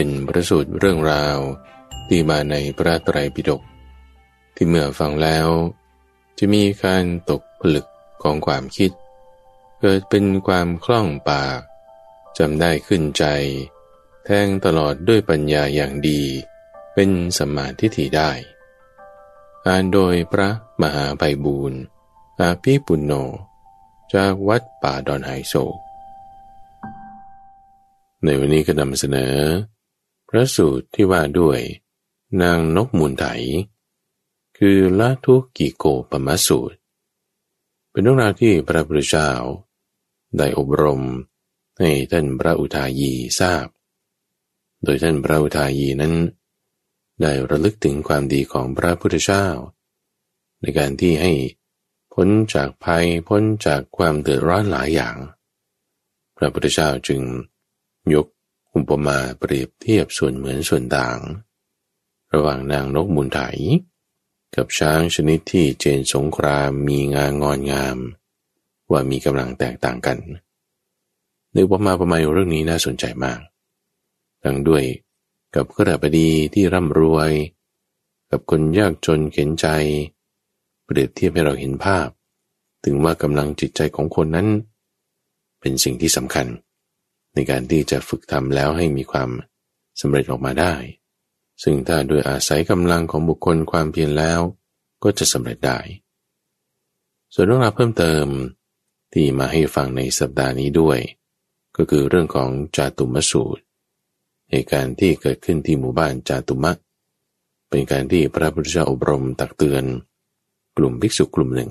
เป็นประสูตรเรื่องราวที่มาในพระไตรปิฎกที่เมื่อฟังแล้ว จะมีการตกผลึกของความคิด เกิดเป็นความคล่องปากจำได้ขึ้นใจ แทงตลอดด้วยปัญญาอย่างดี เป็นสมาธิถิได้อ่านโดยพระมหาไพบูรณ์อาภิปุณโญจากวัดป่าดอนไฮโซในวันนี้ก็นำเสนอ พระสูตรที่ว่าด้วย นางนกมูลไถ คือละทุกิโกปมสูตร เป็นเรื่องราวที่พระพุทธเจ้าได้อบรมให้ท่านพระอุทายีทราบ โดยท่านพระอุทายีนั้น ได้ระลึกถึงความดีของพระพุทธเจ้า ในการที่ให้พ้นจากภัยพ้นจากความเดือดร้อนหลายอย่าง พระพุทธเจ้าจึงยก อุปมาเปรียบเทียบส่วนเหมือนส่วนต่าง ระหว่างนางนกมุนไถ กับช้างชนิดที่เจนสงครามมีงางอนงาม ว่ามีกำลังแตกต่างกัน ในอุปมาประมาณเรื่องนี้น่าสนใจมากดังด้วยกับกระบดีที่ร่ำรวย กับคนยากจนเข็นใจ เปรียบเทียบให้เราเห็นภาพ ถึงว่ากำลังจิตใจของคนนั้น เป็นสิ่งที่สำคัญ ในการที่จะฝึกทำแล้วให้มีความสำเร็จออกมาได้ ซึ่งถ้าโดยอาศัยกำลังของบุคคลความเพียรแล้ว ก็จะสำเร็จได้ ส่วนเรื่องราวเพิ่มเติมที่มาให้ฟังในสัปดาห์นี้ด้วย ก็คือเรื่องของจาตุมสูตรเหตุการณ์ที่เกิดขึ้นที่หมู่บ้านจาตุมะ เป็นการที่พระพุทธเจ้าอบรมตักเตือน กลุ่มภิกษุกลุ่มหนึ่ง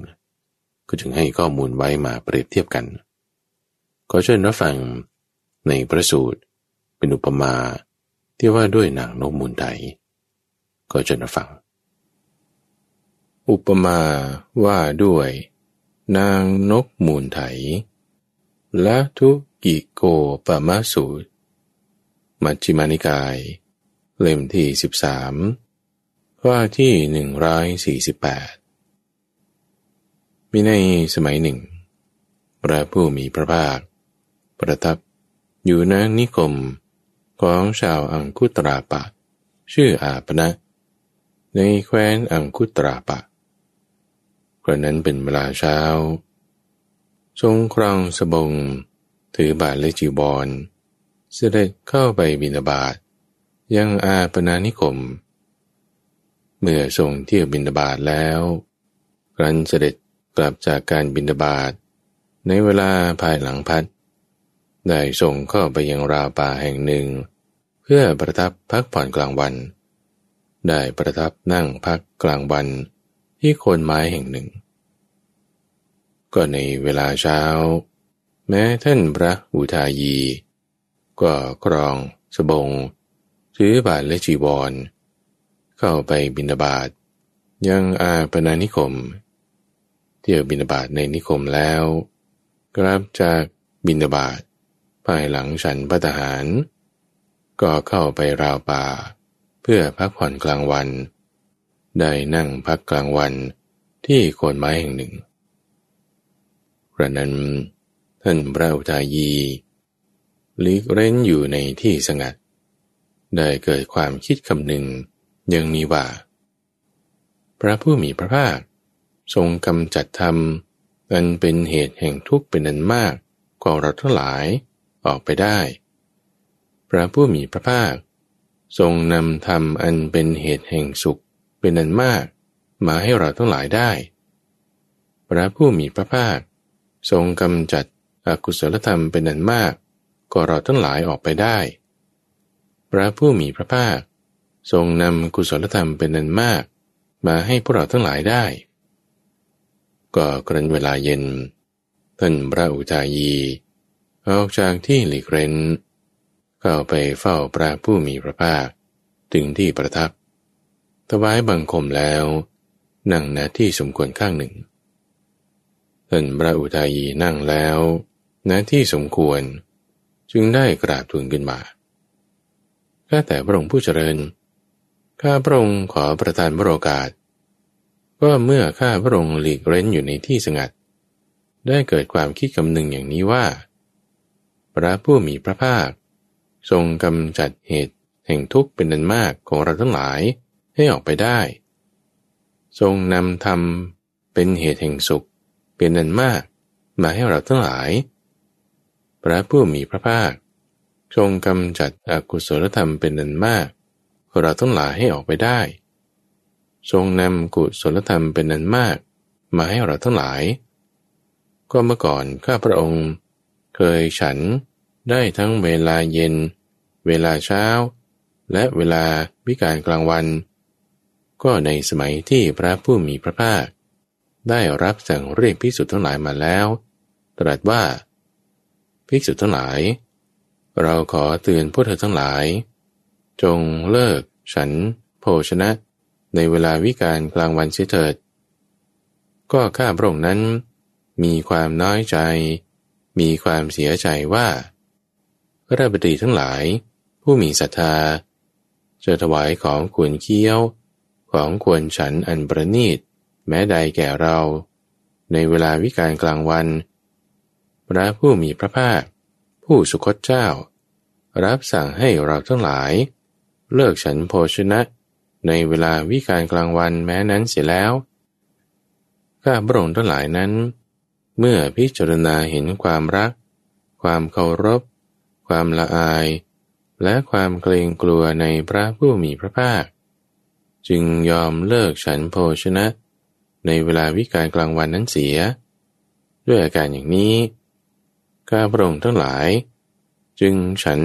ก็จึงให้ข้อมูลไว้มาเปรียบเทียบกัน ขอเชิญรับฟัง ในพระสูตร เป็นอุปมาที่ว่าด้วยนางนกมูลไทยก็จะนฟัง อุปมาว่าด้วย นางนกมูลไถละทุกิโกปมาสูตร มัชฌิมานิกาย เล่มที่สิบสามว่าที่หนึ่งร้อยสี่สิบแปดมีในสมัยหนึ่ง พระผู้มีพระภาค ประทับ อยู่ณนิคมของชาวอังคุตราปะ ชื่ออาปนะ ในแคว้นอังคุตราปะกระนั้นเป็นเวลาเช้า ทรงครองสบง ถือบาทและจีบอลเสด็จเข้าไปบินาบาตยังอาปนานิคม เมื่อทรงเที่ยวบินาบาตแล้วรันเสด็จกลับจากการบินาบาตในเวลาภายหลังพัด ได้ส่งเข้าไปยังราป่าแห่งหนึ่ง เพื่อประทับพักผ่อนกลางวัน ได้ประทับนั่งพักกลางวันที่โคนไม้แห่งหนึ่ง ก็ในเวลาเช้า แม้ท่านพระอุทายี ก็กรองสบงถือบาทและจีวร เข้าไปบินาบาตยังอาปนานิคม เที่ยวบินาบาตในนิคมแล้ว กลับจากบินาบาต ภายหลังฉันพัตหาร ก็เข้าไปราวป่า เพื่อพักผ่อนกลางวัน ได้นั่งพักกลางวันที่โคนไม้แห่งหนึ่งกระนั้นท่านพระอุทายีลิกเร้นอยู่ในที่สงัด ได้เกิดความคิดคำหนึ่งยังมีว่า พระผู้มีพระภาค ทรงกำจัดธรรมอันเป็นเหตุแห่งทุกข์เป็นอันมากกว่าเราทั้งหลาย ออกไปได้ พระผู้มีพระภาค ทรงนำธรรมอันเป็นเหตุแห่งสุขเป็นอันมากมาให้เราทั้งหลายได้ พระผู้มีพระภาค ทรงกำจัดอกุศลธรรมเป็นอันมาก ก็เราทั้งหลายออกไปได้ พระผู้มีพระภาค ทรงนำกุศลธรรมเป็นอันมาก มาให้พวกเราทั้งหลายได้ ก็กรันเวลาเย็นท่านพระอุทายี ออกจากที่หลีกเร้นเข้าไปเฝ้าพระผู้มีพระภาค ถึงที่ประทับ ถวายบังคมแล้ว นั่งณที่สมควรข้างหนึ่งท่านพระอุทายีนั่งแล้วณที่สมควร จึงได้กราบทูลขึ้นมาข้าแต่พระองค์ผู้เจริญ ข้าพระองค์ขอประทานพระโอกาสว่าเมื่อข้าพระองค์หลีกเร้นอยู่ในที่สงัด ได้เกิดความคิดกำนึงอย่างนี้ว่า พระผู้มีพระภาค ทรงกำจัดเหตุแห่งทุกข์เป็นนันมากของเราทั้งหลายให้ออกไปได้ ทรงนำธรรมเป็นเหตุแห่งสุข เป็นนันมากมาให้เราทั้งหลาย พระผู้มีพระภาค ทรงกำจัดอกุศลธรรมเป็นนันมากของเราทั้งหลายให้ออกไปได้ ทรงนำกุศลธรรมเป็นนันมากมาให้เราทั้งหลาย ก็เมื่อก่อนข้าพระองค์ เคยฉัน ได้ทั้งเวลาเย็น เวลาเช้า และเวลาวิการกลางวัน ก็ในสมัยที่พระผู้มีพระภาค ได้รับสั่งเรียกภิกษุทั้งหลายมาแล้ว ตรัสว่า ภิกษุทั้งหลาย เราขอเตือนพวกเธอทั้งหลาย จงเลิก ฉัน โภชนะ ในเวลาวิการกลางวันเสียเถิด ก็ข้าพระองค์นั้น มีความน้อยใจ มีความเสียใจว่า ระบดีทั้งหลาย ผู้มีศรัทธาจะถวายของควรเคี้ยว ของควรฉันอันประณีต แม้ใดแก่เรา ในเวลาวิการกลางวัน พระผู้มีพระภาค ผู้สุคตเจ้า รับสั่งให้เราทั้งหลาย เลิกฉันโภชนะ ในเวลาวิการกลางวันแม้นั้นเสียแล้วข้าพระองค์ทั้งหลายนั้น เมื่อพิจารณาเห็นความรัก ความเคารพ ความละอาย และความเกรงกลัวในพระผู้มีพระภาค จึงยอมเลิกฉันโภชนะ ในเวลาวิการกลางวันนั้นเสีย ด้วยอาการอย่างนี้ข้าพระองค์ทั้งหลาย จึงฉัน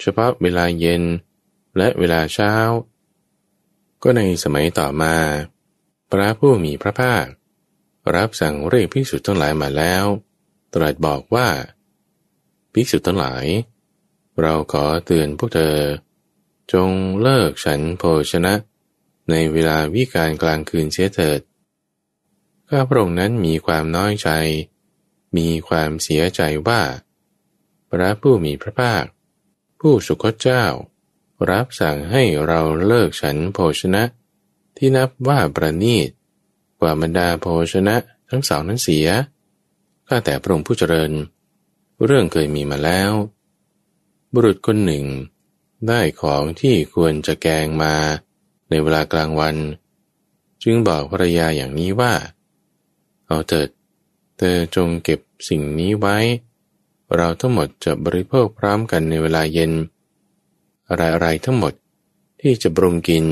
เฉพาะเวลาเย็นและเวลาเช้า ก็ในสมัยต่อมา พระผู้มีพระภาค รับสั่งเรียกภิกษุทั้งหลายมาแล้ว ตรัสบอกว่า ภิกษุทั้งหลาย เราขอเตือนพวกเธอ จงเลิกฉันโภชนะ ในเวลาวิการกลางคืนเสียเถิด ข้าพระองค์นั้นมีความน้อยใจ มีความเสียใจว่า พระผู้มีพระภาค ผู้สุคตเจ้า รับสั่งให้เราเลิกฉันโภชนะ ที่นับว่าประณีตกว่าบรรดาโภชนะทั้งสองนั้นเสียข้าแต่พระองค์ผู้เจริญ เรื่องเคยมีมาแล้ว บุรุษคนหนึ่ง ได้ของที่ควรจะแกงมาในเวลากลางวัน จึงบอกภรรยาอย่างนี้ว่า เอาเถิด เธอจงเก็บสิ่งนี้ไว้ เราทั้งหมดจะบริโภคพร้อมกันในเวลาเย็น อะไรๆทั้งหมดที่จะปรุงกิน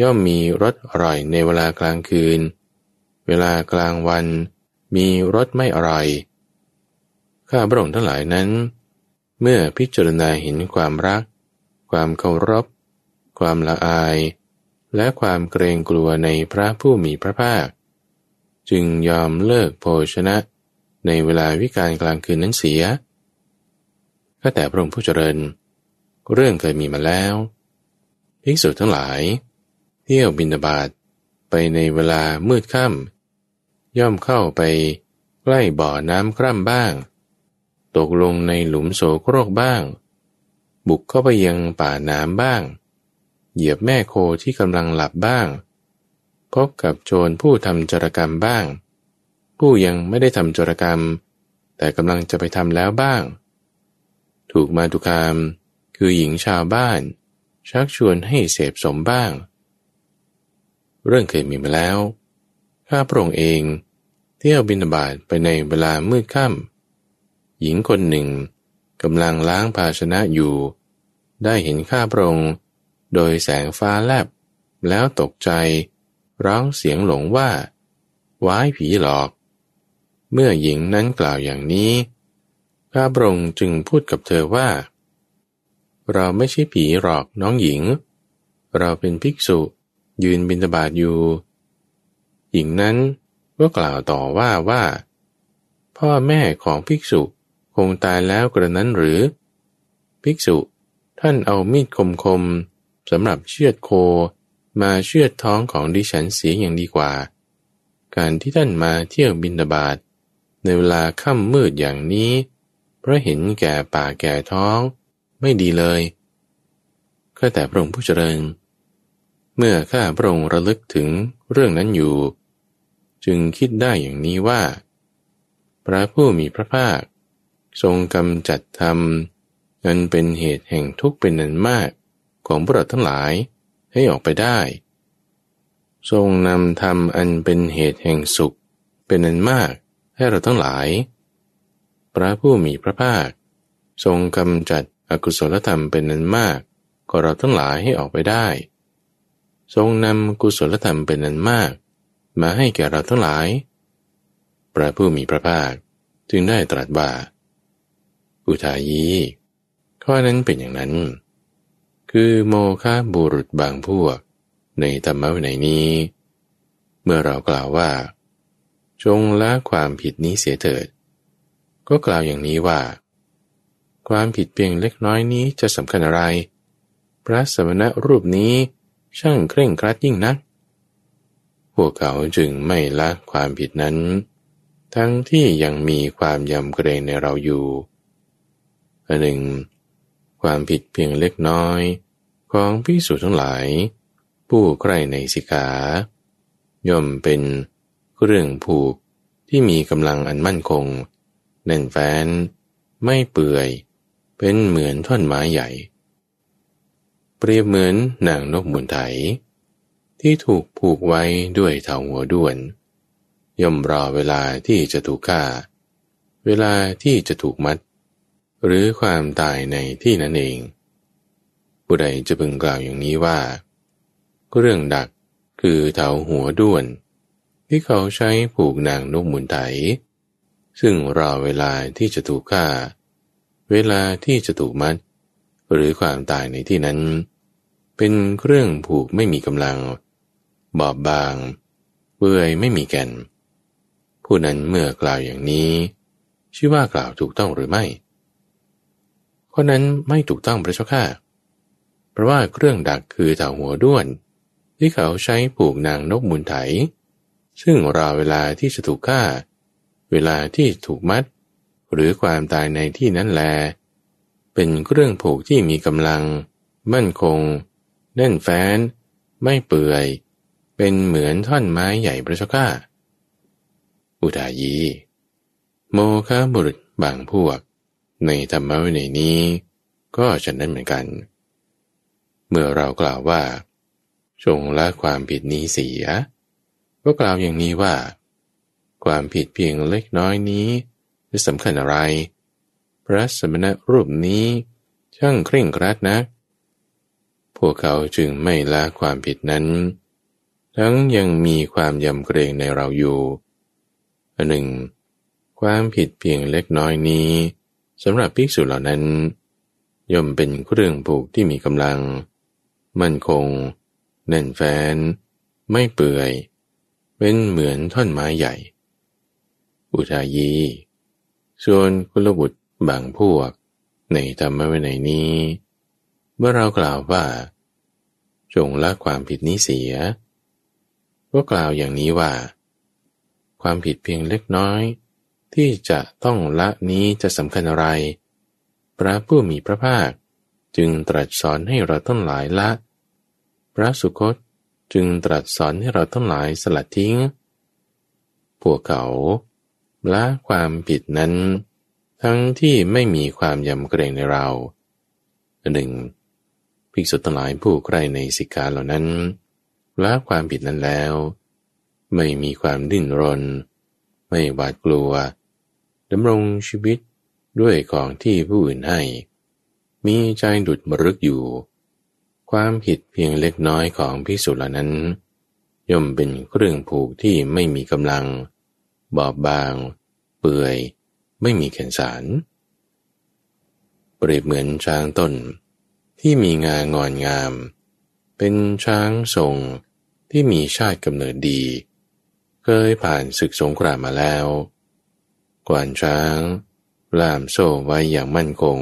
ย่อมมีรสอร่อยในเวลากลางคืน เวลากลางวัน มีรสไม่อร่อย ข้าพระองค์ทั้งหลายนั้น เมื่อพิจารณาเห็นความรัก ความเคารพ ความละอาย และความเกรงกลัวในพระผู้มีพระภาค จึงยอมเลิกโภชนะในเวลาวิการกลางคืนนั้นเสีย ก็แต่พระองค์ผู้เจริญ เรื่องเคยมีมาแล้วภิกษุทั้งหลาย เที่ยวบินาบาตไปในเวลามืดค่ำย่อมเข้าไปใกล้บ่อน้ำคร่ำบ้าง ตกลงในหลุมโสโครกบ้าง บุกเข้าไปยังป่าน้ำบ้าง เหยียบแม่โคที่กำลังหลับบ้าง พบกับโจรผู้ทำจรกรรมบ้าง ผู้ยังไม่ได้ทำจรกรรม แต่กำลังจะไปทำแล้วบ้าง ถูกมาตุคาม คือหญิงชาวบ้าน ชักชวนให้เสพสมบ้าง เรื่องเคยมีมาแล้วข้าพระองค์เอง เที่ยวบินาบาตไปในเวลามืดค่ำ หญิงคนหนึ่งกำลังล้างภาชนะอยู่ ได้เห็นข้าพระองค์โดยแสงฟ้าแลบ แล้วตกใจ ร้องเสียงหลงว่า ว้ายผีหลอก เมื่อหญิงนั้นกล่าวอย่างนี้ ข้าพระองค์จึงพูดกับเธอว่า เราไม่ใช่ผีหรอกน้องหญิง เราเป็นภิกษุยืนบิณฑบาตอยู่ หญิงนั้นก็กล่าวต่อว่าว่า พ่อแม่ของภิกษุ คงตายแล้วกระนั้นหรือ ภิกษุ ท่านเอามีดคมคมสำหรับเชือดโค มาเชือดท้องของดิฉันเสียอย่างดีกว่า การที่ท่านมาเที่ยวบินดาบาดในเวลาค่ำมืดอย่างนี้ เพราะเห็นแก่ป่าแก่ท้อง ไม่ดีเลยก็แต่พระองค์ผู้เจริญ เมื่อข้าพระองค์ระลึกถึงเรื่องนั้นอยู่ จึงคิดได้อย่างนี้ว่า พระผู้มีพระภาค ทรงกำจัดธรรมอันเป็นเหตุแห่งทุกข์เป็นนันมากของพวกเราทั้งหลายให้ออกไปได้ ทรงนำธรรมอันเป็นเหตุแห่งสุข เป็นนันมากให้เราทั้งหลาย พระผู้มีพระภาค ทรงกำจัดอกุศลธรรมเป็นนันมากก็เราทั้งหลายให้ออกไปได้ ทรงนำกุศลธรรมเป็นนันมาก มาให้แก่เราทั้งหลาย พระผู้มีพระภาคจึงได้ตรัสว่า อุทายี ข้อนั้นเป็นอย่างนั้น คือโมฆะบุรุษบางพวก ในธรรมะวินัยนี้ เมื่อเรากล่าวว่า จงละความผิดนี้เสียเถิด ก็กล่าวอย่างนี้ว่า ความผิดเพียงเล็กน้อยนี้จะสำคัญอะไร พระสมณะรูปนี้ช่างเคร่งครัดยิ่งนัก พวกเขาจึงไม่ละความผิดนั้น ทั้งที่ยังมีความยำเกรงในเราอยู่ อันหนึ่ง ความผิดเพียงเล็กน้อย ของพิสูจทั้งหลาย ผู้ใครในสิกาย่อมเป็นเรื่องผูกที่มีกำลังอันมั่นคง แน่นแฟ้น ไม่เปื่อย เป็นเหมือนท่อนไม้ใหญ่ เปรียบเหมือนนางนกบุญไถ ที่ถูกผูกไว้ด้วยเถาหัวด้วน ย่อมรอเวลาที่จะถูกฆ่า เวลาที่จะถูกมัด หรือความตายในที่นั้นเอง ผู้ใดจะพึงกล่าวอย่างนี้ว่า เรื่องดักคือเถาหัวด้วน ที่เขาใช้ผูกนางนกมุนไถ ซึ่งรอเวลาที่จะถูกฆ่า เวลาที่จะถูกมัด หรือความตายในที่นั้น เป็นเครื่องผูกไม่มีกำลัง บอบบาง เบื่อไม่มีแก่น ผู้นั้นเมื่อกล่าวอย่างนี้ ชื่อว่ากล่าวถูกต้องหรือไม่ ข้อนั้นไม่ถูกต้องพระเจ้าค่ะ เพราะว่าเครื่องดักคือเต่าหัวด้วน ที่เขาใช้ผูกนางนกมุนไถ ซึ่งรอเวลาที่จะถูกฆ่า เวลาที่ถูกมัด หรือความตายในที่นั้นแล เป็นเครื่องผูกที่มีกำลัง มั่นคง แน่นแฟ้น ไม่เปื่อย เป็นเหมือนท่อนไม้ใหญ่พระเจ้าค่ะอุทายี โมคาบุรุษบางพวก ในธรรมะวินัยนี้ ก็ฉะนั้นเหมือนกัน เมื่อเรากล่าวว่า จงละความผิดนี้เสีย ก็กล่าวอย่างนี้ว่า ความผิดเพียงเล็กน้อยนี้จะสำคัญอะไร พระสมณะรูปนี้ ช่างเคร่งครัดนะ พวกเขาจึงไม่ละความผิดนั้น ทั้งยังมีความยำเกรงในเราอยู่อันหนึ่ง ความผิดเพียงเล็กน้อยนี้ สำหรับภิกษุเหล่านั้น ย่อมเป็นเครื่องผูกที่มีกำลัง มั่นคง แน่นแฟ้น ไม่เปื่อย เป็นเหมือนท่อนไม้ใหญ่ อุทายี ส่วนกุลบุตรบางพวก ในธรรมะวินัยนี้ เมื่อเรากล่าวว่า จงละความผิดนี้เสีย ก็กล่าวอย่างนี้ว่า ความผิดเพียงเล็กน้อย ที่จะต้องละนี้จะสำคัญอะไร พระผู้มีพระภาค จึงตรัสสอนให้เราทั้งหลายละ พระสุคตจึงตรัสสอนให้เราทั้งหลายสลัดทิ้ง พวกเขาละความผิดนั้น ทั้งที่ไม่มีความยำเกรงในเราหนึ่งภิกษุทั้งหลายผู้ใครในสิกขาเหล่านั้นละความผิดนั้นแล้ว ไม่มีความดิ้นรน ไม่หวาดกลัว ดำรงชีวิตด้วยของที่ผู้อื่นให้ มีใจดุดมรึกอยู่ ความผิดเพียงเล็กน้อยของพิสุเหล่านั้น ย่อมเป็นเครื่องผูกที่ไม่มีกำลัง บอบบาง เปื่อย ไม่มีแขนสาร เปรียบเหมือนช้างต้น ที่มีงางอนงาม เป็นช้างทรงที่มีชาติกำเนิดดี เคยผ่านศึกสงครามมาแล้ว กวานช้าง ล่ามโซ่ไว้อย่างมั่นคง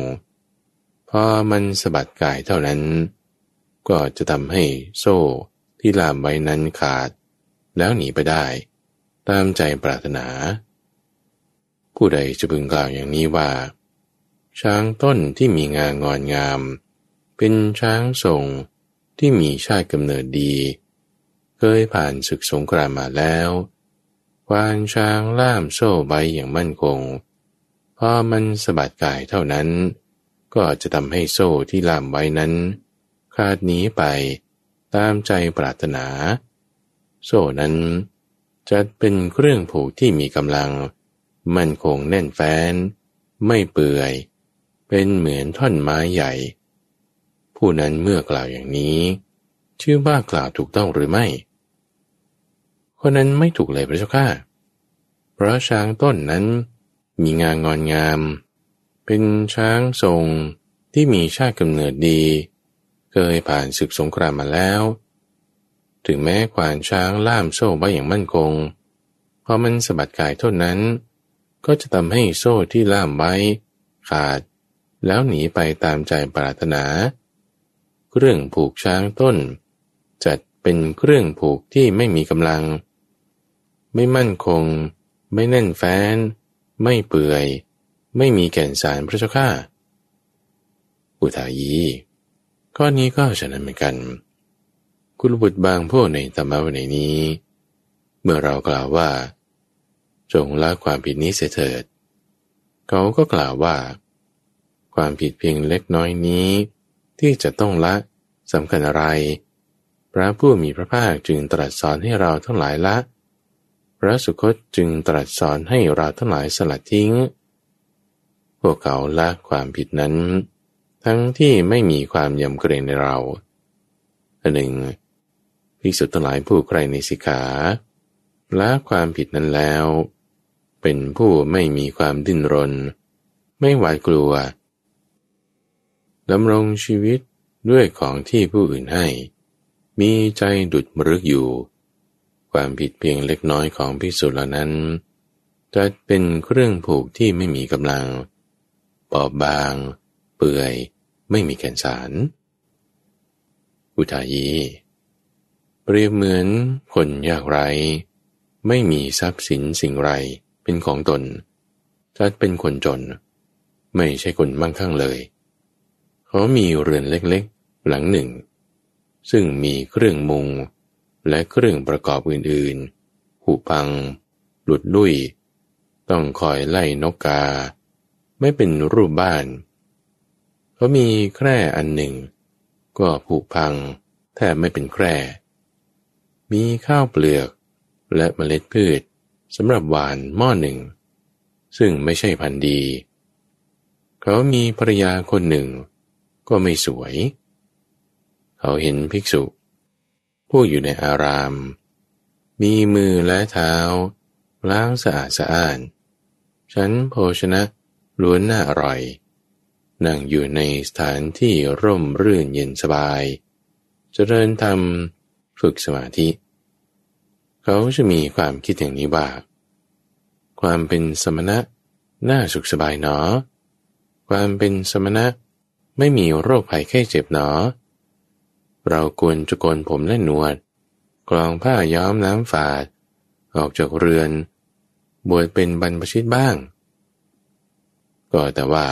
พอมันสะบัดกายเท่านั้น ก็จะทำให้โซ่ที่ลามไว้นั้นขาด แล้วหนีไปได้ ตามใจปรารถนา ผู้ใดจะพึงกล่าวอย่างนี้ว่า ช้างต้นที่มีงางอนงาม เป็นช้างทรงที่มีชาติกำเนิดดี เคยผ่านศึกสงครามมาแล้ว ควานช้างล่ามโซ่ใบอย่างมั่นคง พอมันสะบัดกายเท่านั้น ก็จะทำให้โซ่ที่ล่ามไว้นั้น ขาดหนีไปตามใจปรารถนา โซ่นั้นจะเป็นเครื่องผูกที่มีกำลัง มั่นคงแน่นแฟ้น ไม่เปื่อย เป็นเหมือนท่อนไม้ใหญ่ ผู้นั้นเมื่อกล่าวอย่างนี้ ชื่อว่ากล่าวถูกต้องหรือไม่ คนนั้นไม่ถูกเลยพระเจ้าค่ะ เพราะช้างต้นนั้นมีงางอนงาม เป็นช้างทรงที่มีชาติกำเนิดดี เคยผ่านศึกสงครามมาแล้ว ถึงแม้ขวานช้างล่ามโซ่ไว้อย่างมั่นคง พอมันสะบัดกายเท่านั้น ก็จะทำให้โซ่ที่ล่ามไว้ ขาด แล้วหนีไปตามใจปรารถนาเรื่องผูกช้างต้น จัดเป็นเครื่องผูกที่ไม่มีกำลัง ไม่มั่นคง ไม่แน่นแฟ้น ไม่เปื่อย ไม่มีแก่นสารพระเจ้าข้าอุทายีข้อนี้ก็ฉะนั้นเหมือนกัน กุลบุตรบางพวกในธรรมะวันนี้ เมื่อเรากล่าวว่า จงละความผิดนี้เสียเถิด เขาก็กล่าวว่า ความผิดเพียงเล็กน้อยนี้ ที่จะต้องละสำคัญอะไร พระผู้มีพระภาคจึงตรัสสอนให้เราทั้งหลายละ ระสุคตจึงตรัสสอนให้เราทั้งหลายสลัดทิ้ง พวกเขาละความผิดนั้น ทั้งที่ไม่มีความยำเกรงในเราอันหนึ่งพิสุทธ์ทั้งหลายผู้ใครในสิกขาละความผิดนั้นแล้ว เป็นผู้ไม่มีความดิ้นรน ไม่หวาดกลัวดำรงชีวิตด้วยของที่ผู้อื่นให้ มีใจดุดมรึกอยู่ ความผิดเพียงเล็กน้อยของพิสุเหล่านั้นจะเป็นเครื่องผูกที่ไม่มีกำลังบอบบาง เปื่อย ไม่มีแก่นสาร อุทายี เปรียบเหมือนคนยากไร้ไม่มีทรัพย์สินสิ่งไรเป็นของตนจะเป็นคนจน ไม่ใช่คนมั่งคั่งเลย เขามีเรือนเล็กๆ หลังหนึ่ง ซึ่งมีเครื่องมุง และเครื่องประกอบอื่นๆ หูพัง หลุดลุ่ย ต้องคอยไล่นกกา ไม่เป็นรูปบ้าน เขามีแคร่อันหนึ่ง ก็ผุพังแทบไม่เป็นแคร่ มีข้าวเปลือกและเมล็ดพืชสำหรับหวานหม้อหนึ่ง ซึ่งไม่ใช่พันธุ์ดี เขามีภรรยาคนหนึ่ง ก็ไม่สวย เขาเห็นภิกษุ ผู้อยู่ในอาราม มีมือและเท้า ล้างสะอาดสะอ้าน ฉันโภชนะล้วนน่าอร่อย นั่งอยู่ในสถานที่ร่มรื่นเย็นสบายจเจริญธรรมฝึกสมาธิ เขาจะมีความคิดอย่างนี้ว่าความเป็นสมณะน่าสุขสบายหนอ ความเป็นสมณะไม่มีโรคภัยแค่เจ็บหนอ เราควรจะโกนผมและหนวด กรองผ้าย้อมน้ำฝาด ออกจากเรือน บวชเป็นบรรพชิตบ้าง ก็แต่ว่า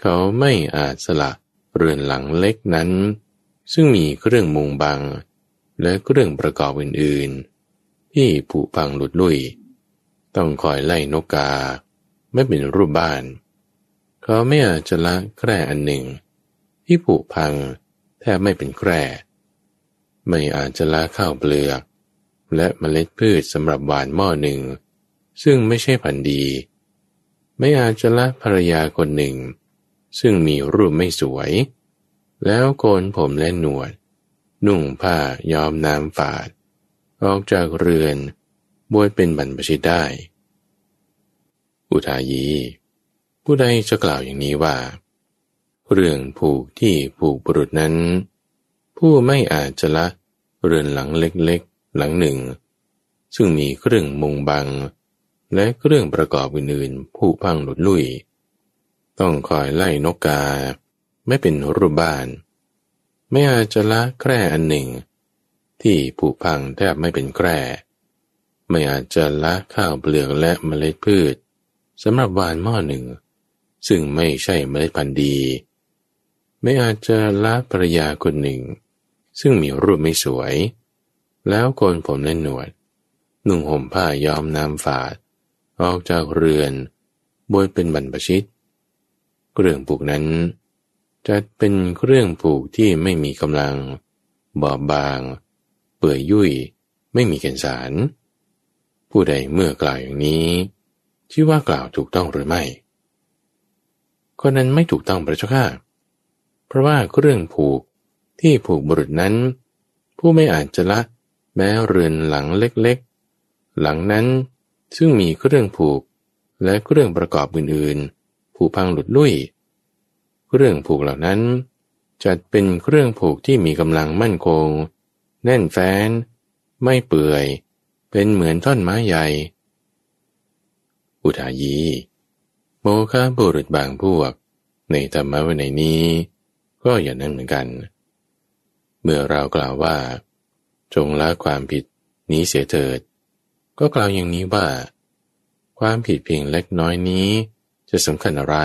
เขาไม่อาจสละเรือนหลังเล็กนั้น ซึ่งมีเครื่องมุงบัง และเครื่องประกอบอื่นๆ ที่ผุพังหลุดลุ่ย ต้องคอยไล่นกกา ไม่เป็นรูปบ้าน เขาไม่อาจจะละแคร่อันหนึ่ง ที่ผุพัง แทบไม่เป็นแคร่ไม่อาจจะละข้าวเปลือก และเมล็ดพืชสำหรับหวานหม้อหนึ่ง ซึ่งไม่ใช่พันดี ไม่อาจจะละภรรยาคนหนึ่ง ซึ่งมีรูปไม่สวย แล้วโกนผมและหนวด นุ่งผ้าย้อมน้ำฝาด ออกจากเรือนบวชเป็นบรรพชิตได้ อุทายี ผู้ใดจะกล่าวอย่างนี้ว่า เรื่องผูกที่ผูกบุรุษนั้น ผู้ไม่อาจจะละเรือนหลังเล็กๆ หลังหนึ่ง ซึ่งมีเครื่องมุงบัง และเครื่องประกอบอื่นๆ ผู้พังหลุดลุ่ย ต้องคอยไล่นกกา ไม่เป็นรูปบ้าน ไม่อาจจะละแคร่อันหนึ่ง ที่ผุพังแทบไม่เป็นแคร่ ไม่อาจจะละข้าวเปลือกและเมล็ดพืชสำหรับวานหม้อหนึ่ง ซึ่งไม่ใช่เมล็ดพันธุ์ดี ไม่อาจจะละภรรยาคนหนึ่ง ซึ่งมีรูปไม่สวย แล้วโกนผมและหนวด นุ่งห่มผ้าย้อมน้ำฝาด ออกจากเรือนบวยเป็นบรรพชิตเครื่องผูกนั้น จะเป็นเครื่องผูกที่ไม่มีกำลัง บอบบาง เปื่อยยุ่ย ไม่มีแก่นสาร ผู้ใดเมื่อกล่าวอย่างนี้ ชื่อว่ากล่าวถูกต้องหรือไม่คนนั้นไม่ถูกต้องพระเจ้าค่ะ เพราะว่าเครื่องผูกที่ผูกบุรุษนั้น ผู้ไม่อาจจะละแม้เรือนหลังเล็กๆ หลังนั้นซึ่งมีเครื่องผูกและเครื่องประกอบอื่นๆ ผูกพังหลุดลุ่ยเครื่องผูกเหล่านั้น จัดเป็นเครื่องผูกที่มีกำลังมั่นคง แน่นแฟ้น ไม่เปื่อย เป็นเหมือนท่อนไม้ใหญ่ อุทายี โมฆะบุรุษบางพวก ในธรรมะวินัยนี้ ก็อย่างนั้นเหมือนกัน เมื่อเรากล่าวว่า จงละความผิดนี้เสียเถิด ก็กล่าวอย่างนี้ว่า ความผิดเพียงเล็กน้อยนี้ จะสำคัญอะไร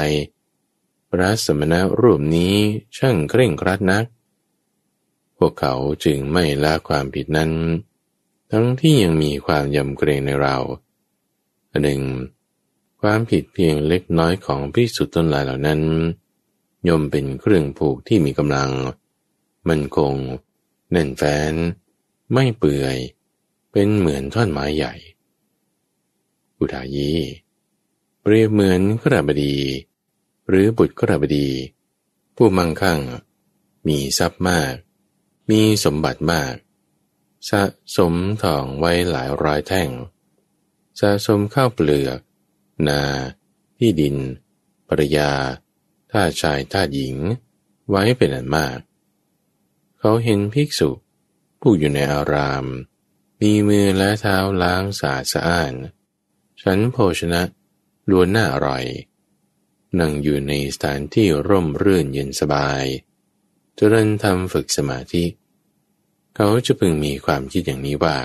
พระสมณะรูปนี้ช่างเคร่งครัดนัก พวกเขาจึงไม่ละความผิดนั้น ทั้งที่ยังมีความยำเกรงในเราหนึ่งความผิดเพียงเล็กน้อยของพิสุทธิ์ต้นลายเหล่านั้น ย่อมเป็นเครื่องผูกที่มีกำลัง มันคง แน่นแฟ้น ไม่เปื่อย เป็นเหมือนท่อนไม้ใหญ่ อุทายี เปรียบเหมือนกระบดี หรือบุตรกระบดี ผู้มั่งคั่ง มีทรัพย์มาก มีสมบัติมาก สะสมทองไว้หลายร้อยแท่ง สะสมข้าวเปลือก นา ที่ดิน ปริยา ท่าชายท่าหญิง ไว้เป็นอันมาก เขาเห็นภิกษุ ผู้อยู่ในอาราม มีมือและเท้าล้างสะอาดสะอ้าน ฉันโภชนะล้วนน่าอร่อย นั่งอยู่ในสถานที่ร่มรื่นเย็นสบายจริญทำฝึกสมาธิ เขาจะพึงมีความคิดอย่างนี้ว่า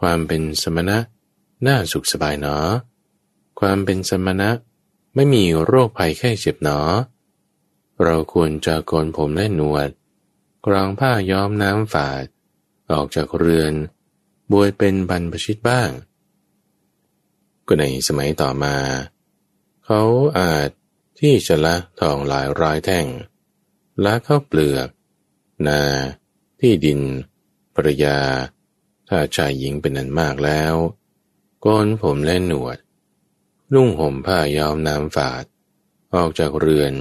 ความเป็นสมณะน่าสุขสบายเนาะความเป็นสมณะ ไม่มีโรคภัยแค่เจ็บเนาะเราควรจะโกนผมและหนวด กรองผ้าย้อมน้ำฝาด ออกจากเรือน บวยเป็นบรรพชิตบ้าง ก็ในสมัยต่อมา เขาอาจที่จะละทองหลายร้อยแท่ง ละเข้าเปลือก นา ที่ดิน ปรยา ถ้าชายหญิงเป็นนันมากแล้วโกนผมและหนวด นุ่งห่มผ้ายอมน้ำฝาด ออกจากเรือน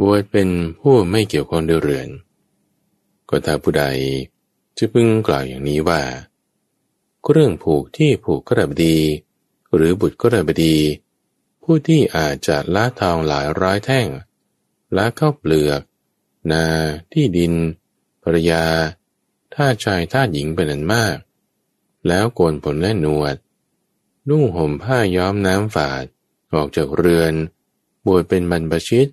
บวชเป็นผู้ไม่เกี่ยวข้องด้วยเรือน ก็ถ้าผู้ใดจะพึงกล่าวอย่างนี้ว่า เรื่องผูกที่ผูกกระบดี หรือบุตรกระบดี ผู้ที่อาจจะละทองหลายร้อยแท่งละเข้าเปลือก นาที่ดินภรยาท่าชายท่าหญิงเป็นอันมาก แล้วโกนผลและหนวด นุ่งห่มผ้าย้อมน้ำฝาด ออกจากเรือน บวชเป็นบรรพชิต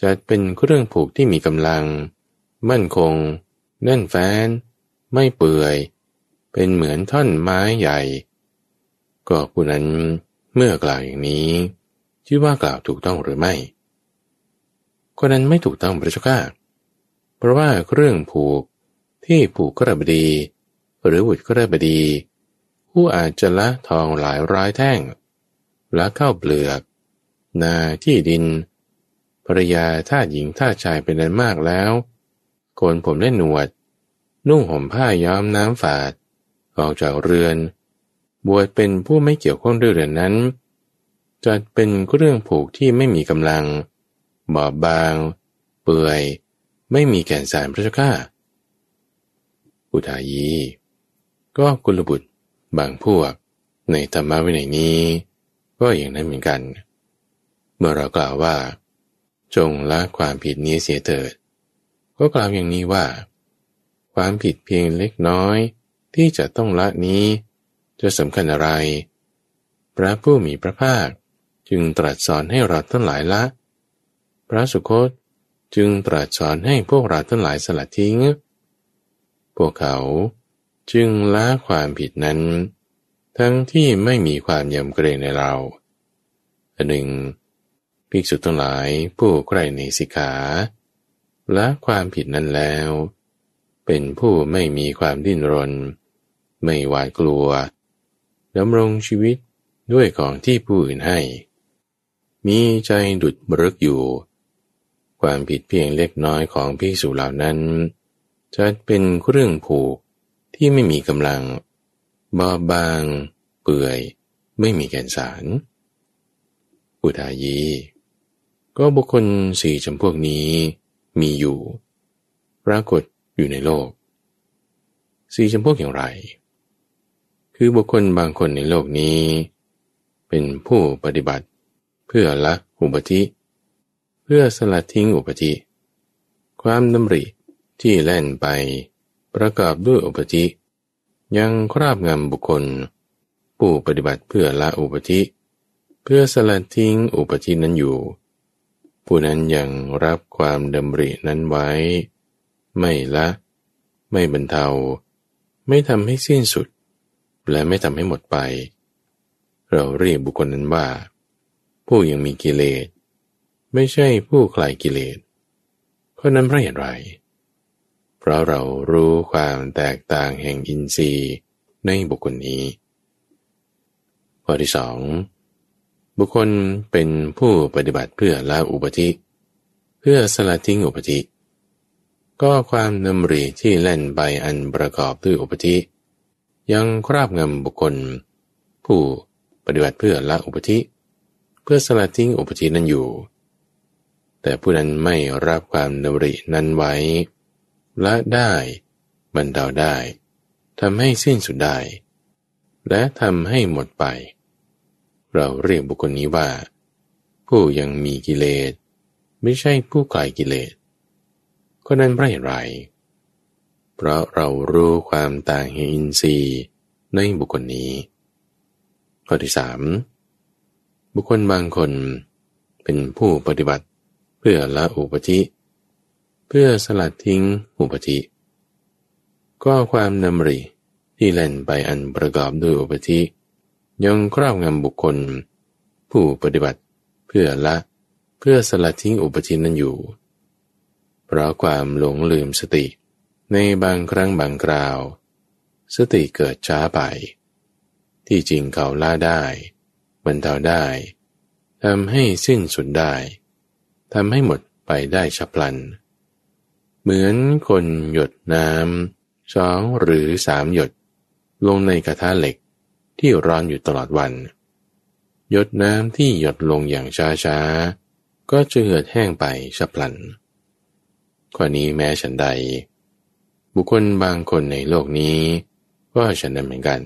จะเป็นเครื่องผูกที่มีกำลัง มั่นคง แน่นแฟ้น ไม่เปื่อย เป็นเหมือนท่อนไม้ใหญ่ ก็ผู้นั้นเมื่อกล่าวอย่างนี้ชื่อว่ากล่าวถูกต้องหรือไม่คนนั้นไม่ถูกต้องพระเจ้าข้าเพราะว่าเครื่องผูกที่ผูกกระบดี หรือบุตรกระบดี ผู้อาจจะละทองหลายร้อยแท่งละเข้าเปลือก นาที่ดินภรยาท่าหญิงท่าชายเป็นนั้นมากแล้วโกนผมเล่นหนวด นุ่งห่มผ้าย้อมน้ำฝาด ออกจากเรือน บวชเป็นผู้ไม่เกี่ยวข้องด้วยเรื่องนั้นจะเป็นเรื่องผูกที่ไม่มีกำลัง บอบบาง เปื่อย ไม่มีแก่นสารพระเจ้าข้าอุทายี ก็กุลบุตร บางพวก ในธรรมะวินัยนี้ ก็อย่างนั้นเหมือนกัน เมื่อเรากล่าวว่า จงละความผิดนี้เสียเถิด ก็กล่าวอย่างนี้ว่า ความผิดเพียงเล็กน้อยที่จะต้องละนี้ จะสำคัญอะไร พระผู้มีพระภาคจึงตรัสสอนให้เราทั้งหลายละ พระสุคตจึงตรัสสอนให้พวกเราทั้งหลายสลัดทิ้ง พวกเขา จึงละความผิดนั้น ทั้งที่ไม่มีความยำเกรงในเราอันหนึ่งภิกษุทั้งหลายผู้ใครในสิกขาละความผิดนั้นแล้ว เป็นผู้ไม่มีความดิ้นรน ไม่หวาดกลัวดำรงชีวิตด้วยของที่ผู้อื่นให้ มีใจดุดบรึกอยู่ ความผิดเพียงเล็กน้อยของภิกษุเหล่านั้นจะเป็นเครื่องผูก ที่ไม่มีกำลัง บอบบาง เปื่อย ไม่มีแกนสาร อุทายี ก็บุคคลสี่จำพวกนี้มีอยู่ ปรากฏอยู่ในโลก สี่จำพวกอย่างไร คือบุคคลบางคนในโลกนี้ เป็นผู้ปฏิบัติ เพื่อละอุปธิ เพื่อสลัดทิ้งอุปธิ ความดำริที่แล่นไป ประกอบด้วยอุปธิ ยังคราบงำบุคคล ผู้ปฏิบัติเพื่อละอุปธิ เพื่อสลัดทิ้งอุปธินั้นอยู่ ผู้นั้นยังรับความดำรินั้นไว้ ไม่ละ ไม่บรรเทา ไม่ทำให้สิ้นสุด และไม่ทำให้หมดไป เราเรียกบุคคลนั้นว่า ผู้ยังมีกิเลส ไม่ใช่ผู้คลายกิเลสเพราะนั้นเพราะเหตุไร เพราะเรารู้ความแตกต่างแห่งอินทรีย์ในบุคคลนี้ข้อที่สองบุคคลเป็นผู้ปฏิบัติเพื่อละอุปธิ เพื่อสละทิ้งอุปธิ ก็ความนำรีที่เล่นไปอันประกอบด้วยอุปธิ ยังคราบงำบุคคล ผู้ปฏิบัติเพื่อละอุปธิ เพื่อสละทิ้งอุปธินั้นอยู่ แต่ผู้นั้นไม่รับความนำรินั้นไว้ ละได้บรรเทาได้ทำให้สิ้นสุดได้ และทำให้หมดไป เราเรียกบุคคลนี้ว่า ผู้ยังมีกิเลส ไม่ใช่ผู้กลายกิเลสก็นั้นเพราะเหตุไร เพราะเรารู้ความต่างแห่งอินทรีย์ในบุคคลนี้ข้อที่สามบุคคลบางคนเป็นผู้ปฏิบัติเพื่อละอุปธิ เพื่อสลัดทิ้งอุปธิ ก็ความนำริที่เล่นไปอันประกอบด้วยอุปธิยังครอบงำบุคคล ผู้ปฏิบัติเพื่อละเพื่อสลัดทิ้งอุปธินั้นอยู่ เพราะความหลงลืมสติในบางครั้งบางคราว สติเกิดช้าไป ที่จริงเขาล่าได้บรรเทาได้ทำให้สิ้นสุดได้ทำให้หมดไปได้ฉับพลันเเหมือนคนหยดน้ำสองหรือสามหยด ลงในกระทะเหล็กที่ร้อนอยู่ตลอดวัน หยดน้ำที่หยดลงอย่างช้าๆ ก็จะเหือดแห้งไปฉับพลันข้อนี้แม้ฉันใด บุคคลบางคนในโลกนี้ ก็ฉันนั้นเหมือนกัน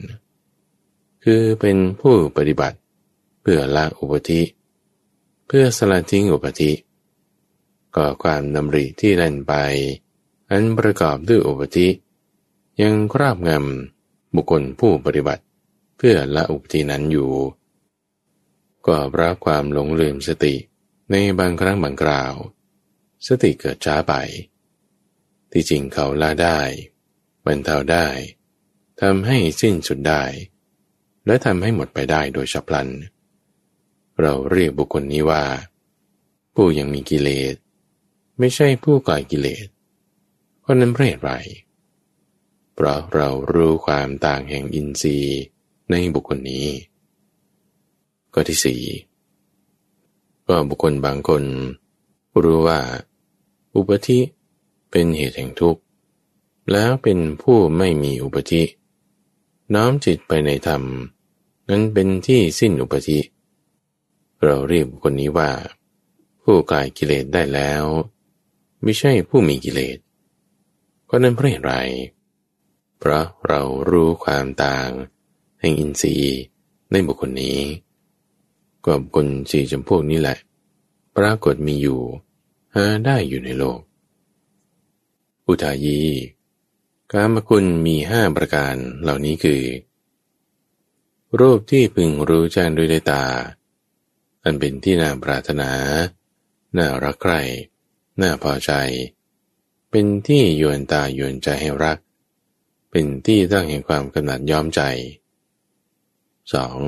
คือเป็นผู้ปฏิบัติ เพื่อละอุปธิ เพื่อสละทิ้งอุปธิ ก็ความนำริที่เล่นไป อันประกอบด้วยอุปธิยังคราบงำบุคคลผู้ปฏิบัติเพื่อละอุปธินั้นอยู่ ก็เพราะความหลงลืมสติในบางครั้งบางคราว สติเกิดช้าไป ที่จริงเขาละได้บรรเทาได้ทำให้สิ้นสุดได้ และทำให้หมดไปได้โดยฉับพลัน เราเรียกบุคคลนี้ว่า ผู้ยังมีกิเลส ไม่ใช่ผู้ก่อกิเลสเพราะนั้นเพราะเหตุไร เพราะเรารู้ความต่างแห่งอินทรีย์ในบุคคลนี้ ก็ที่สี่ก็บุคคลบางคน รู้ว่า อุปธิเป็นเหตุแห่งทุกข์ แล้วเป็นผู้ไม่มีอุปธิน้อมจิตไปในธรรม นั้นเป็นที่สิ้นอุปธิ เราเรียกบุคคลนี้ว่า ผู้กายกิเลสได้แล้ว ไม่ใช่ผู้มีกิเลสก็นั้นเพราะอะไร เพราะเรารู้ความต่างแห่งอินทรีย์ในบุคคลนี้ ก็บุคคลสี่จำพวกนี้แหละ ปรากฏมีอยู่หาได้อยู่ในโลก อุทายีการมคุณมีห้าประการเหล่านี้คือ รูปที่พึงรู้แจ้งด้วยตา อันเป็นที่น่าปรารถนา น่ารักใคร่ น่าพอใจ เป็นที่ยวนตายวนใจให้รัก เป็นที่ตั้งแห่งความกำหนัดย้อมใจ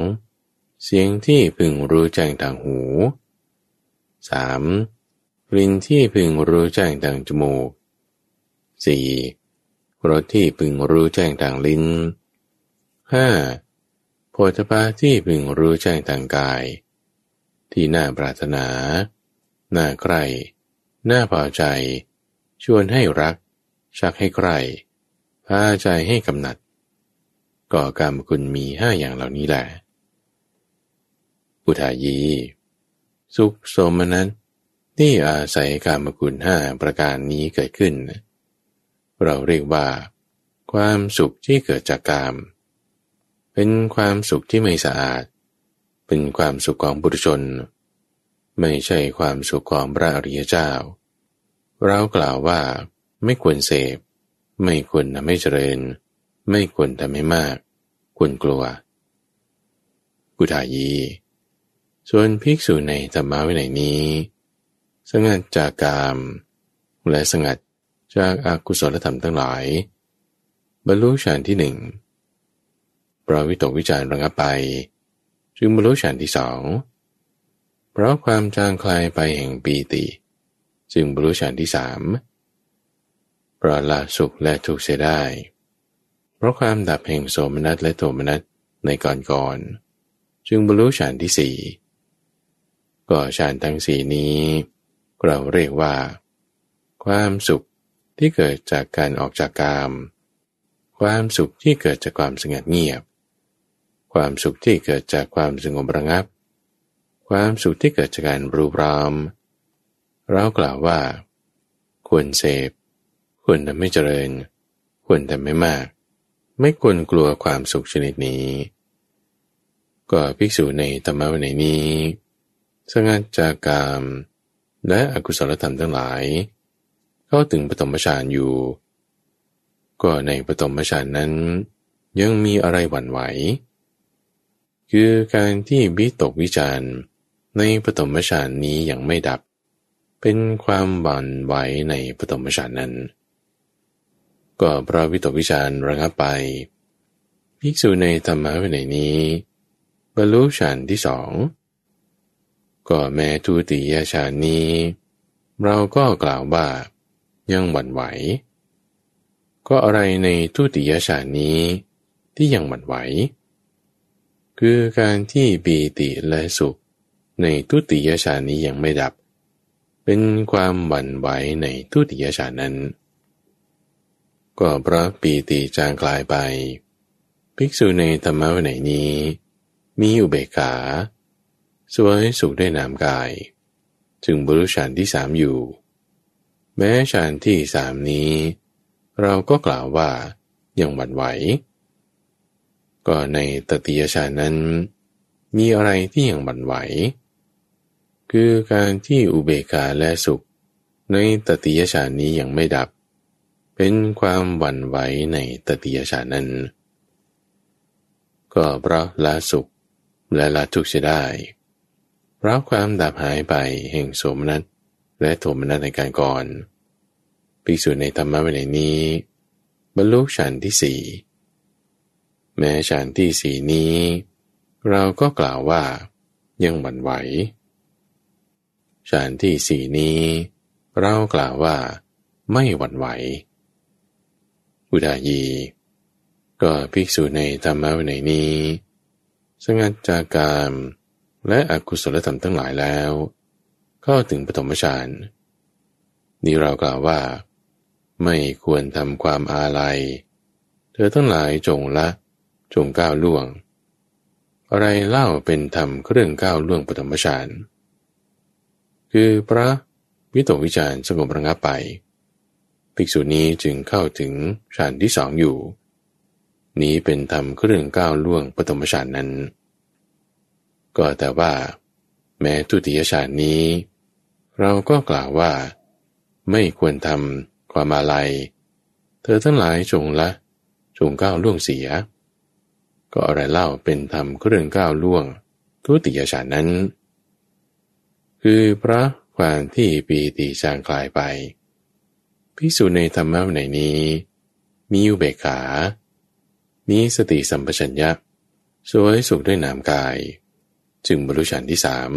2. เสียงที่พึงรู้แจ้งทางหู 3. กลิ่นที่พึงรู้แจ้งทางจมูก 4. รสที่พึงรู้แจ้งทางลิ้น 5. โพธภาที่พึงรู้แจ้งทางกาย ที่น่าปรารถนา น่าใคร่ น่าพอใจ ชวนให้รัก ชักให้ใครพาใจให้กำหนัด ก่อกรรมคุณมีห้าอย่างเหล่านี้แหละอุทายี สุขสมนั้นที่อาศัยกรรมคุณห้าประการนี้เกิดขึ้น เราเรียกว่า ความสุขที่เกิดจากกรรมเป็นความสุขที่ไม่สะอาด เป็นความสุขของบุตรชน ไม่ใช่ความสุขของพระอริยเจ้า เรากล่าวว่าไม่ควรเสพ ไม่ควรทำให้เจริญ ไม่ควรทำให้มาก ควรกลัว กุทายี ส่วนภิกษุในธรรมะวินัยนี้ สงัดจากกาม และสงัดจากอากุศลธรรมทั้งหลาย บรรลุฌานที่หนึ่งเพราะวิตกวิจารระงับไป จึงบรรลุฌานที่สอง เพราะความจางคลายไปแห่งปีติจึงบรรลุฌานที่สามเพราะละสุขและทุกข์เสียได้ เพราะความดับแห่งโสมนัสและโทมนัสในก่อนก่อน จึงบรรลุฌานที่สี่ก็ฌานทั้งสี่นี้ เราเรียกว่า ความสุขที่เกิดจากการออกจากกาม ความสุขที่เกิดจากความสงบเงียบ ความสุขที่เกิดจากความสงบระงับ ความสุขที่เกิดจากการรูปราม เรากล่าวว่า ควรเสพ ควรทำให้เจริญ ควรทำไม่มาก ไม่ควรกลัวความสุขชนิดนี้ ก็ภิกษุในธรรมะวันนี้ สงัดจากกามและอกุศลธรรมทั้งหลาย เข้าถึงปฐมฌานอยู่ ก็ในปฐมฌานนั้น ยังมีอะไรหวั่นไหว คือการที่วิตกวิจาร ในปฐมฌานนี้ยังไม่ดับ เป็นความหวั่นไหวในปฐมฌานนั้น ก็พระวิตกวิจารระงับไปภิกษุในธรรมะวินัยนี้บรรลุฌานที่สองก็แม้ทุติยฌานนี้ เราก็กล่าวว่ายังหวั่นไหว ก็อะไรในทุติยฌานนี้ที่ยังหวั่นไหว คือการที่ปีติและสุข ในทุติยฌานนี้ยังไม่ดับ เป็นความหวั่นไหวในทุติยฌานนั้น ก็เพราะปีติจางกลายไป ภิกษุในธรรมะวันไหนนี้ มีอุเบกขาสวยสุขได้นามกาย จึงบรุชานที่สามอยู่ แม้ฌานที่สามนี้ เราก็กล่าวว่ายังหวั่นไหว ก็ในตติยฌานนั้น มีอะไรที่ยังหวั่นไหว คือการที่อุเบกขาและสุข ในตติยฌานนี้ยังไม่ดับ เป็นความหวั่นไหวในตติยชานั้น ก็เพราะละสุขและละทุกข์จะได้ เพราะความดับหายไปแห่งโสมนัสและโทมนัสในการก่อนภิกษุในธรรมะวินัยนี้ บรรลุฌานที่สี่แม้ฌานที่สี่นี้ เราก็กล่าวว่ายังหวั่นไหว ฌานที่สี่นี้ เรากล่าวว่า ไม่หวั่นไหว อุดายี ก็ภิกษุในธรรมะวินัยนี้ สงัดจากกามและอกุศลธรรมทั้งหลายแล้วเข้าถึงปฐมฌานนี้เรากล่าวว่า ไม่ควรทำความอาลัย เธอทั้งหลายจงละจงก้าวล่วง อะไรเล่าเป็นธรรมเครื่องก้าวล่วงปฐมฌาน คือพระวิตกวิจารสงบระงับไป ภิกษุนี้จึงเข้าถึงฌานที่สองอยู่ นี้เป็นธรรมเครื่องก้าวล่วงปฐมฌานนั้น ก็แต่ว่า แม้ทุติยฌานนี้ เราก็กล่าวว่า ไม่ควรทำความอาลัย เธอทั้งหลายจงละ จงก้าวล่วงเสีย ก็อะไรเล่าเป็นธรรมเครื่องก้าวล่วงทุติยฌานนั้น คือพระความที่ปีติจางคลายไปภิกษุในธรรมะไหนนี้ มีอุเบกขา มีสติสัมปชัญญะสวยสุขด้วยนามกาย จึงบรรลุฌานที่สาม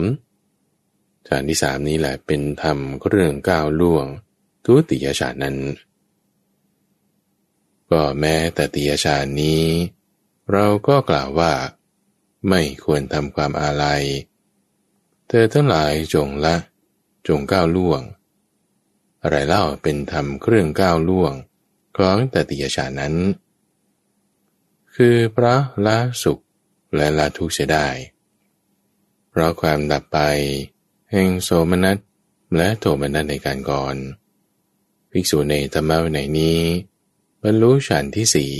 ฌานที่สามนี้แหละเป็นธรรมเรื่องก้าวล่วง ทุติยฌานนั้น ก็แม้แต่ติยฌานนี้ เราก็กล่าวว่า ไม่ควรทำความอาลัย เธอทั้งหลายจงละ จงก้าวล่วง อะไรเล่าเป็นธรรมเครื่องก้าวล่วงของตติยชานั้น คือพระละสุขและละทุกข์เสียได้ เพราะความดับไป แห่งโสมนัสและโทมนัสในการก่อนภิกษุในธรรมะในนี้บรรลุฌานที่สี่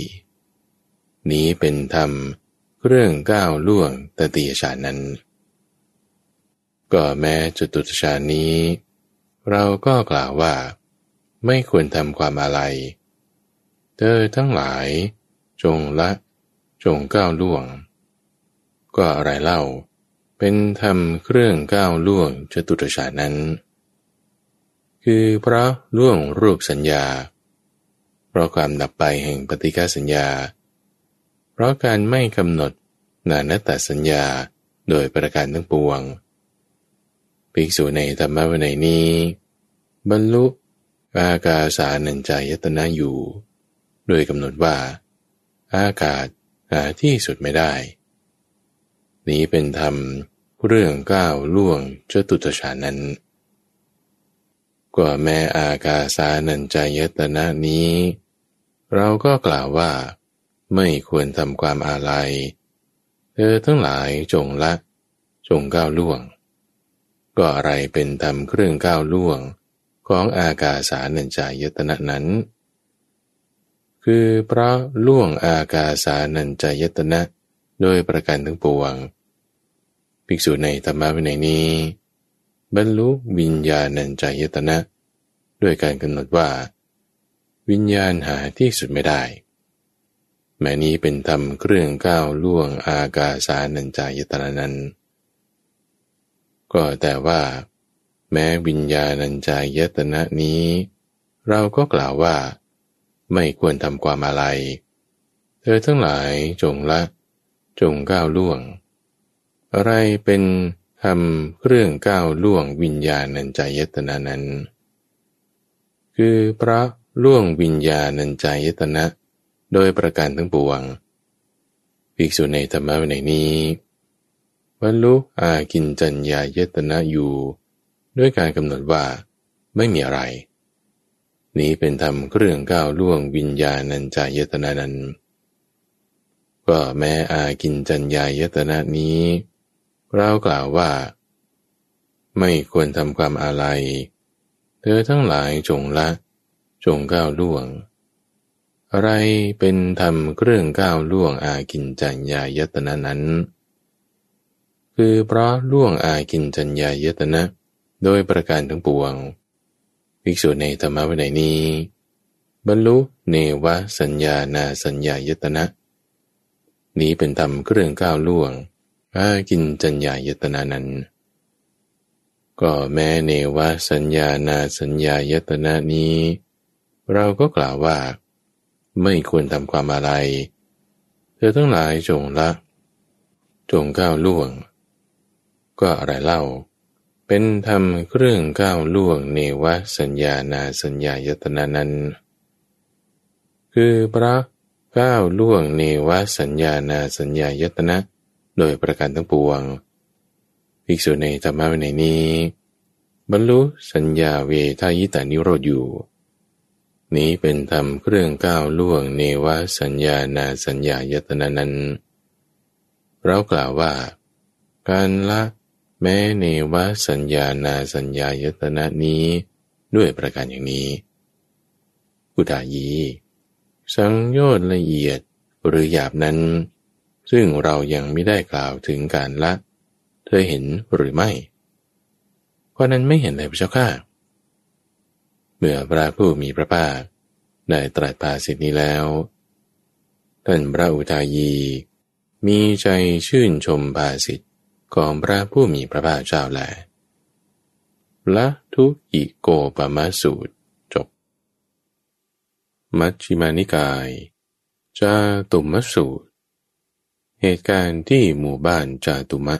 นี้เป็นธรรมเรื่องก้าวล่วงตติยฌานนั้น ก็แม้จตุตฌานี้ เราก็กล่าวว่า ไม่ควรทำความอะไร เธอทั้งหลาย จงละ จงก้าวล่วง ก็อะไรเล่า เป็นธรรมเครื่องก้าวล่วงจตุตฌานั้น คือเพราะล่วงรูปสัญญา เพราะความดับไปแห่งปฏิกาสัญญา เพราะการไม่กำหนดนานตสัญญาโดยประการทั้งปวง ภิกษุในธรรมวินัยนี้ บรรลุอากาสานัญจายตนะอยู่ โดยกำหนดว่า อากาศหาที่สุดไม่ได้ นี้เป็นธรรมเรื่องก้าวล่วงเจตุตชานั้น กว่าแม้อากาสานัญจายตนะนี้ เราก็กล่าวว่า ไม่ควรทำความอาลัย เธอทั้งหลายจงละจงก้าวล่วง ก็อะไรเป็นธรรมเครื่องก้าวล่วงของอากาสานัญจายตนะนั้น คือเพราะล่วงอากาสานัญจายตนะโดยประการทั้งปวง ภิกษุในธรรมะวินัยนี้ บรรลุวิญญาณัญจายตนะ ด้วยการกำหนดว่า วิญญาณหาที่สุดไม่ได้ แม้นี้เป็นธรรมเครื่องก้าวล่วงอากาสานัญจายตนะนั้น ก็แต่ว่า แม้วิญญาณัญจายตนะนี้ เราก็กล่าวว่า ไม่ควรทำความอะไร เธอทั้งหลายจงละ จงก้าวล่วง อะไรเป็นทำเรื่องก้าวล่วงวิญญาณัญจายตนะนั้น คือพระล่วงวิญญาณัญจายตนะ โดยประการทั้งปวงภิกษุในธรรมะในนี้ บรรลุอากินจัญญายตนะอยู่ ด้วยการกำหนดว่าไม่มีอะไร นี้เป็นธรรมเครื่องก้าวล่วงวิญญาณัญจายตนะนั้น ก็แม้อากินจัญญายตนะนี้เรากล่าวว่า ไม่ควรทำความอาลัย เธอทั้งหลายจงละ จงก้าวล่วง อะไรเป็นธรรมเครื่องก้าวล่วงอากินจัญญายตนะนั้น คือเพราะล่วงอากินจัญญายตนะ โดยประการทั้งปวงภิกษุในธรรมวินัยนี้ บรรลุเนวสัญญานาสัญญายตนะ นี้เป็นธรรมเครื่องก้าวล่วง อากินจัญญายตนะนั้น ก็แม้เนวสัญญานาสัญญายตนะนี้ เราก็กล่าวว่า ไม่ควรทำความอะไร เธอทั้งหลายจงละจงก้าวล่วง ก็อะไรเล่า เป็นธรรมเครื่องก้าวล่วงเนวสัญญานาสัญญายตนานั้น คือพระก้าวล่วงเนวสัญญานาสัญญายตนะ โดยประการทั้งปวง ภิกษุในธรรมะในนี้ บรรลุสัญญาเวทายตานิโรธอยู่ นี้เป็นธรรมเครื่องก้าวล่วงเนวสัญญานาสัญญายตนานั้นเรากล่าวว่า การละ แม้เนวสัญญานาสัญญายตนะนี้ด้วยประการอย่างนี้กุฏายี สังโยชน์ละเอียดหรือหยาบนั้น ซึ่งเรายังไม่ได้กล่าวถึงการละ เธอเห็นหรือไม่เพราะนั้นไม่เห็นเลยพระเจ้าข้าเมื่อพระผู้มีพระภาคได้ตรัสภาสิทนี้แล้ว ท่านพระอุทายี มีใจชื่นชมภาสิทธ ของพระผู้มีพระภาคเจ้าแลละทุกิโกปมาสูตรจบ มัชฌิมานิกายจาตุมสูตร เหตุการณ์ที่หมู่บ้านจาตุมะ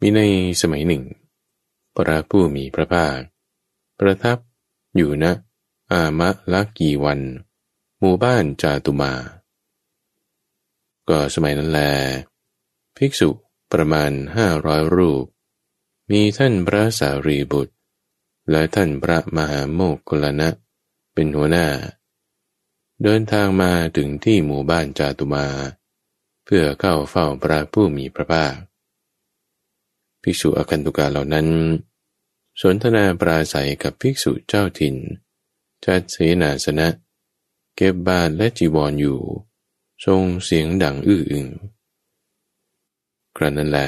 มีในสมัยหนึ่ง พระผู้มีพระภาค ประทับอยู่ณอามะลักกีวัน หมู่บ้านจาตุมา ก็สมัยนั้นแล ภิกษุประมาณห้าร้อยรูป มีท่านพระสารีบุตร และท่านพระมหาโมกขลนะเป็นหัวหน้า เดินทางมาถึงที่หมู่บ้านจาตุมา เพื่อเข้าเฝ้าพระผู้มีพระภาคภิกษุอคันตุกาเหล่านั้น สนทนาปราศัยกับภิกษุเจ้าถิ่น จัดเสนาสนะ เก็บบาทและจีวรออยู่ ทรงเสียงดังอื้ออึง ครั้นนั้นแล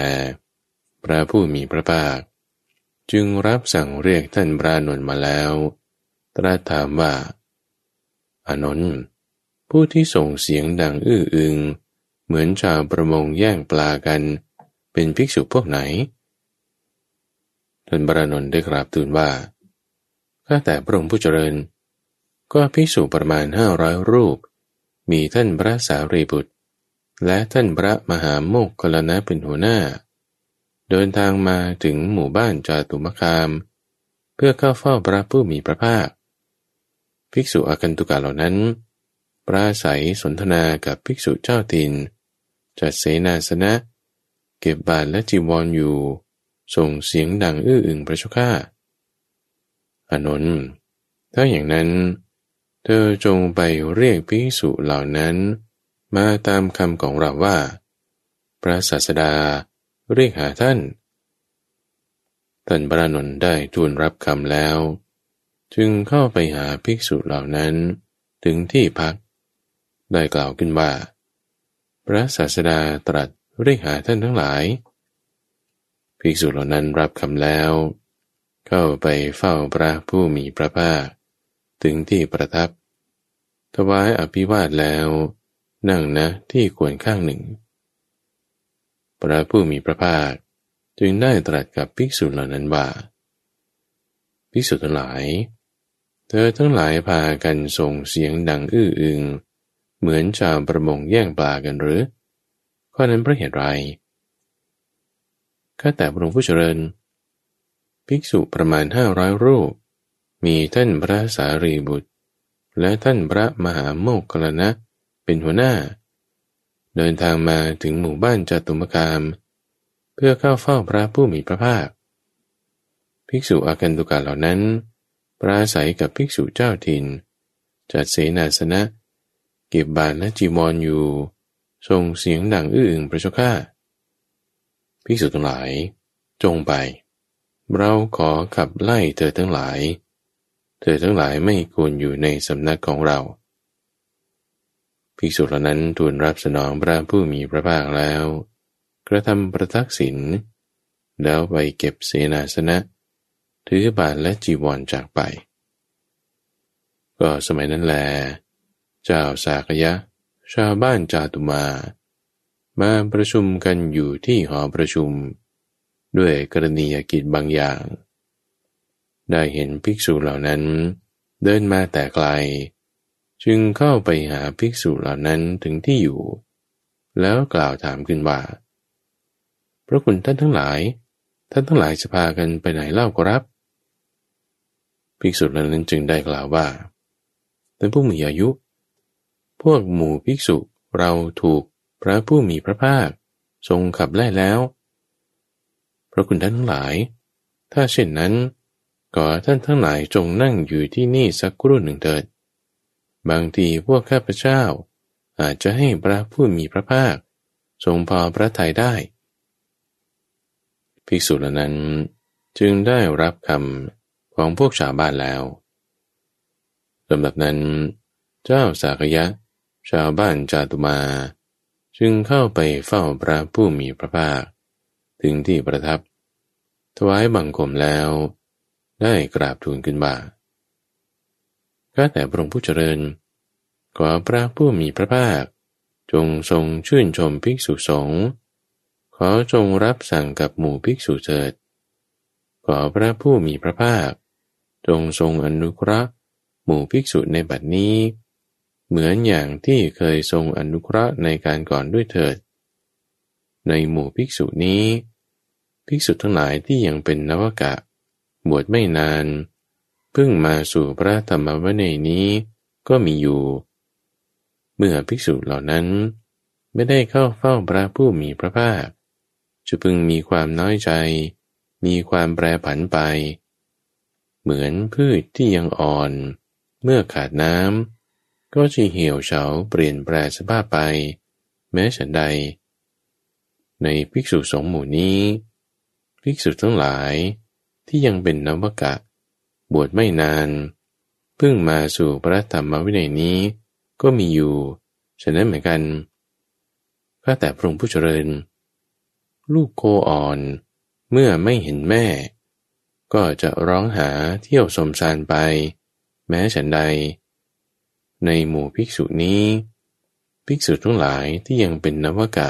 พระผู้มีพระภาค จึงรับสั่งเรียกท่านพระนนท์มาแล้ว ตรัสถามว่า อานนท์ผู้ที่ส่งเสียงดังอื้ออึง เหมือนชาวประมงแย่งปลากัน เป็นภิกษุพวกไหน ท่านพระนนท์ได้กราบทูลว่าข้าแต่พระองค์ผู้เจริญ ก็ภิกษุประมาณห้าร้อยรูป มีท่านพระสารีบุตร และท่านพระมหาโมกขลนะเป็นหัวหน้า เดินทางมาถึงหมู่บ้านจาตุมคาม เพื่อเข้าเฝ้าพระผู้มีพระภาค ภิกษุอากันตุกาเหล่านั้น ปราศัยสนทนากับภิกษุเจ้าติน จัดเสนาสนะ เก็บบาทและจีวรออยู่ ส่งเสียงดังอื้ออึงพระชก้าอานนท์ถ้าอย่างนั้น เธอจงไปเรียกภิกษุเหล่านั้น มาตามคำของเราว่า พระศาสดาเรียกหาท่าน ท่านพระนนท์ได้ทูลรับคำแล้ว จึงเข้าไปหาภิกษุเหล่านั้นถึงที่พัก ได้กล่าวขึ้นว่า พระศาสดาตรัสเรียกหาท่านทั้งหลาย ภิกษุเหล่านั้นรับคำแล้ว เข้าไปเฝ้าพระผู้มีพระภาคถึงที่ประทับถวายอภิวาทแล้ว นั่งนะที่ควรข้างหนึ่ง พระผู้มีพระภาคจึงได้ตรัสกับภิกษุเหล่านั้นว่า ภิกษุทั้งหลาย เธอทั้งหลายพากันส่งเสียงดังอื้ออึง เหมือนชาวประมงแย่งปลากันหรือ ข้อนั้นเพราะเหตุไร ข้าแต่พระองค์ผู้เจริญ ภิกษุประมาณห้าร้อยรูป มีท่านพระสารีบุตร และท่านพระมหาโมกขลนะ เป็นหัวหน้า เดินทางมาถึงหมู่บ้านจตุมกาม เพื่อเข้าเฝ้าพระผู้มีพระภาค ภิกษุอากันตุกาเหล่านั้นปราศัยกับภิกษุเจ้าถิ่น จัดเสนาสนะ เก็บบาทและจีวรออยู่ส่งเสียงดังอื้ออึงพระเจ้าข้าภิกษุทั้งหลาย จงไป เราขอขับไล่เธอทั้งหลาย เธอทั้งหลายไม่ควรอยู่ในสำนักของเรา ภิกษุเหล่านั้นทูลรับสนองพระผู้มีพระภาคแล้ว กระทำประทักษิณแล้วไปเก็บเสนาสนะ ถือบาทและจีวรจากไป ก็สมัยนั้นแล เจ้าสากยะ ชาวบ้านจาตุมา มาประชุมกันอยู่ที่หอประชุม ด้วยกรณียกิจบางอย่าง ได้เห็นภิกษุเหล่านั้น เดินมาแต่ไกล จึงเข้าไปหาภิกษุเหล่านั้นถึงที่อยู่ แล้วกล่าวถามขึ้นว่า พระคุณท่านทั้งหลาย ท่านทั้งหลายจะพากันไปไหนเล่ากรับ ภิกษุเหล่านั้นจึงได้กล่าวว่าเป็นผู้มีอายุ พวกหมู่ภิกษุเราถูกพระผู้มีพระภาค ทรงขับไล่แล้ว พระคุณท่านทั้งหลาย ถ้าเช่นนั้นก็ท่านทั้งหลายจงนั่งอยู่ที่นี่สักครู่หนึ่งเถิด บางทีพวกข้าพเจ้า อาจจะให้พระผู้มีพระภาค ทรงพอพระทัยได้ ภิกษุเหล่านั้นจึงได้รับคำของพวกชาวบ้านแล้วลำดับนั้น เจ้าสากยะ ชาวบ้านจาตุมา จึงเข้าไปเฝ้าพระผู้มีพระภาค ถึงที่ประทับ ถวายบังคมแล้ว ได้กราบทูลขึ้นบ่า ข้าแต่พระองค์ผู้เจริญ ขอพระผู้มีพระภาค จงทรงชื่นชมภิกษุสงฆ์ ขอจงรับสั่งกับหมู่ภิกษุเถิด ขอพระผู้มีพระภาค จงทรงอนุเคราะห์หมู่ภิกษุในบัดนี้ เหมือนอย่างที่เคยทรงอนุเคราะห์ในการก่อนด้วยเถิด ในหมู่ภิกษุนี้ ภิกษุทั้งหลายที่ยังเป็นนวกะ บวชไม่นานเพิ่งมาสู่พระธรรมวินัยนี้ก็มีอยู่ เมื่อภิกษุเหล่านั้น ไม่ได้เข้าเฝ้าพระผู้มีพระภาคจะพึงมีความน้อยใจ มีความแปรผันไป เหมือนพืชที่ยังอ่อน เมื่อขาดน้ำก็จะเหี่ยวเฉาเปลี่ยนแปลสภาพไป แม้ฉันใด ในภิกษุสงฆ์หมู่นี้ ภิกษุทั้งหลายที่ยังเป็นนวกะ บวชไม่นาน เพิ่งมาสู่พระธรรมวินัยนี้ ก็มีอยู่ ฉะนั้นเหมือนกันข้าแต่พระองค์ผู้เจริญ ลูกโคอ่อน เมื่อไม่เห็นแม่ ก็จะร้องหาเที่ยวสมสารไป แม้ฉันใด ในหมู่ภิกษุนี้ ภิกษุทั้งหลายที่ยังเป็นนวกะ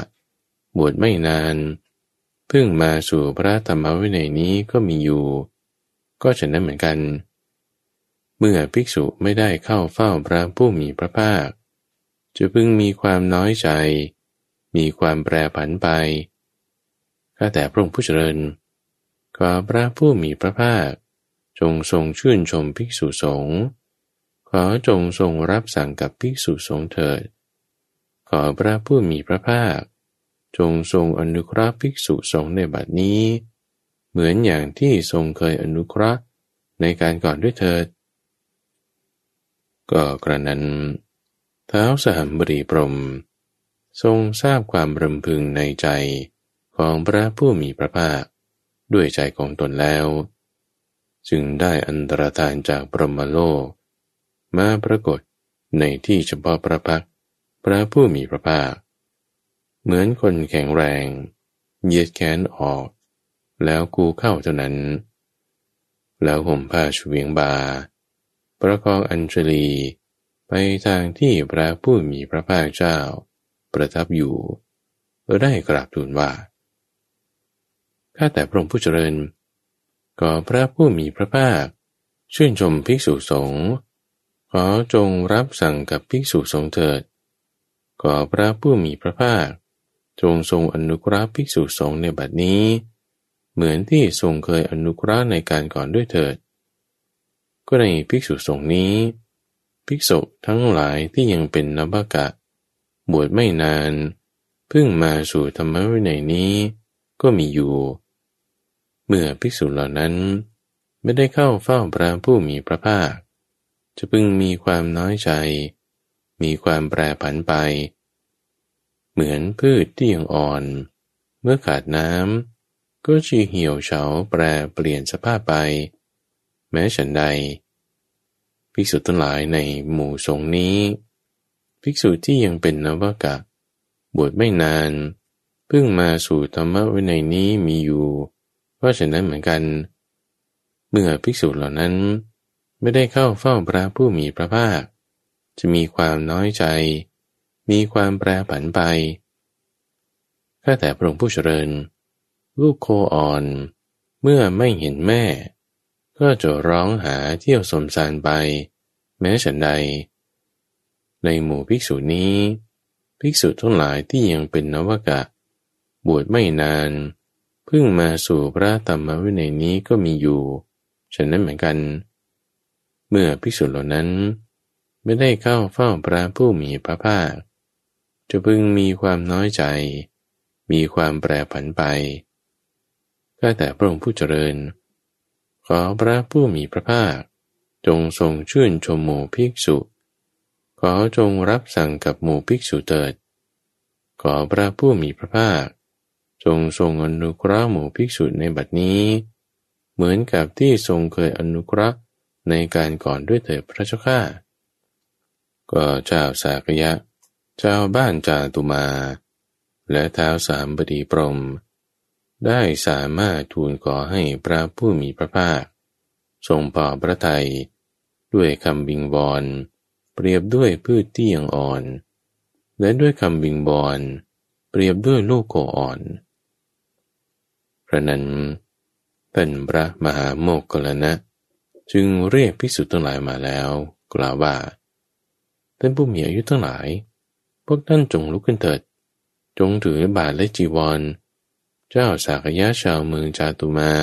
บวชไม่นาน เพิ่งมาสู่พระธรรมวินัยนี้ก็มีอยู่ ก็ฉะนั้นเหมือนกัน เมื่อภิกษุไม่ได้เข้าเฝ้าพระผู้มีพระภาค จะพึงมีความน้อยใจ มีความแปรผันไปข้าแต่พระองค์ผู้เจริญขอพระผู้มีพระภาค จงทรงชื่นชมภิกษุสงฆ์ขอจงทรงรับสั่งกับภิกษุสงฆ์เถิด ขอพระผู้มีพระภาค จงทรงอนุเคราะห์ภิกษุสงฆ์ในบัดนี้ เหมือนอย่างที่ทรงเคยอนุเคราะห์ในการก่อนด้วยเถิด ก็กระนั้นเท้าสหัมบรีพรม ทรงทราบความรำพึงในใจของพระผู้มีพระภาค ด้วยใจของตนแล้ว จึงได้อันตรธานจากปรมโลก มาปรากฏในที่เฉพาะพระพักพระผู้มีพระภาค เหมือนคนแข็งแรงเยียดแขนออก แล้วกูเข้าเท่านั้น แล้วห่มผ้าชเวียงบา ประคองอัญชลีไปทางที่พระผู้มีพระภาคเจ้า ประทับอยู่ ได้กราบทูลว่า ข้าแต่พระองค์ผู้เจริญก็พระผู้มีพระภาค ชื่นชมภิกษุสงฆ์ ขอจงรับสั่งกับภิกษุสงฆ์เถิด ขอพระผู้มีพระภาค จงทรงอนุกราภิกษุสงฆ์ในบัดนี้ เหมือนที่ทรงเคยอนุเคราะห์ในการก่อนด้วยเถิด ก็ในภิกษุสงฆ์นี้ ภิกษุทั้งหลายที่ยังเป็นนบกะ บวชไม่นาน เพิ่งมาสู่ธรรมวินัยนี้ก็มีอยู่ เมื่อภิกษุเหล่านั้น ไม่ได้เข้าเฝ้าพระผู้มีพระภาค จะพึงมีความน้อยใจ มีความแปรผันไป เหมือนพืชที่ยังอ่อน เมื่อขาดน้ำ ก็จะเหี่ยวเฉาแปรเปลี่ยนสภาพไป แม้ฉันใด ภิกษุทั้งหลายในหมู่สงนี้ ภิกษุที่ยังเป็นนวากะ บวชไม่นาน เพิ่งมาสู่ธรรมะวินัยนี้มีอยู่เพราะฉะนั้นเหมือนกัน เมื่อภิกษุเหล่านั้น ไม่ได้เข้าเฝ้าพระผู้มีพระภาค จะมีความน้อยใจ มีความแปรผันไปข้าแต่พระองค์ผู้เจริญ ลูกโคอ่อน เมื่อไม่เห็นแม่ ก็จะร้องหาเที่ยวสมสารไป แม้ฉันใด ในหมู่ภิกษุนี้ ภิกษุทั้งหลายที่ยังเป็นนวกะ บวชไม่นาน เพิ่งมาสู่พระธรรมวินัยนี้ก็มีอยู่ฉะนั้นเหมือนกัน เมื่อภิกษุเหล่านั้น ไม่ได้เข้าเฝ้าพระผู้มีพระภาคจะพึงมีความน้อยใจ มีความแปรผันไป ข้าแต่พระองค์ผู้เจริญ ขอพระผู้มีพระภาค จงทรงชื่นชมหมู่ภิกษุ ขอจงรับสั่งกับหมู่ภิกษุเถิด ขอพระผู้มีพระภาค จงทรงอนุเคราะห์หมู่ภิกษุในบัดนี้ เหมือนกับที่ทรงเคยอนุเคราะห์ในการก่อนด้วยเถิดพระเจ้าข้าก็เจ้าสากยะ เจ้าบ้านจาตุมา และเท้าสามบดีปรม ได้สามารถทูลขอให้พระผู้มีพระภาค ทรงปอพระทัยด้วยคำบิงบอน เปรียบด้วยพืชที่ยังอ่อน และด้วยคำบิงบอน เปรียบด้วยลูกโคอ่อนพระนั้นเป็นพระมหาโมกขลนะ จึงเรียกภิกษุทั้งหลายมาแล้ว กล่าวว่าท่านผู้มีอายุทั้งหลาย พวกท่านจงลุกขึ้นเถิด จงถือบาทและจีวร เจ้าสากยะชาวเมืองจาตุมา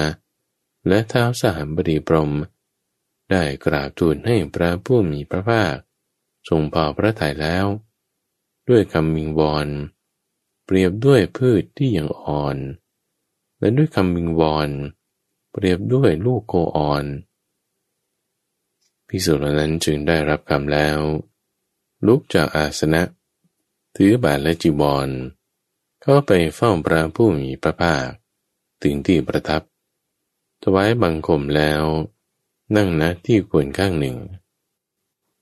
และเท้าสหบดีปรม ได้กราบทูลให้พระผู้มีพระภาค ทรงพอพระทัยแล้ว ด้วยคำมิงวอนเปรียบด้วยพืชที่ยังอ่อน และด้วยคำมิงวอนเปรียบด้วยลูกโคอ่อนพิสุทนั้นจึงได้รับคำแล้ว ลุกจากอาสนะ ถือบาทและจีวร เข้าไปเฝ้าพระผู้มีพระภาค ถึงที่ประทับ ถวายบังคมแล้ว นั่งณที่ควรข้างหนึ่ง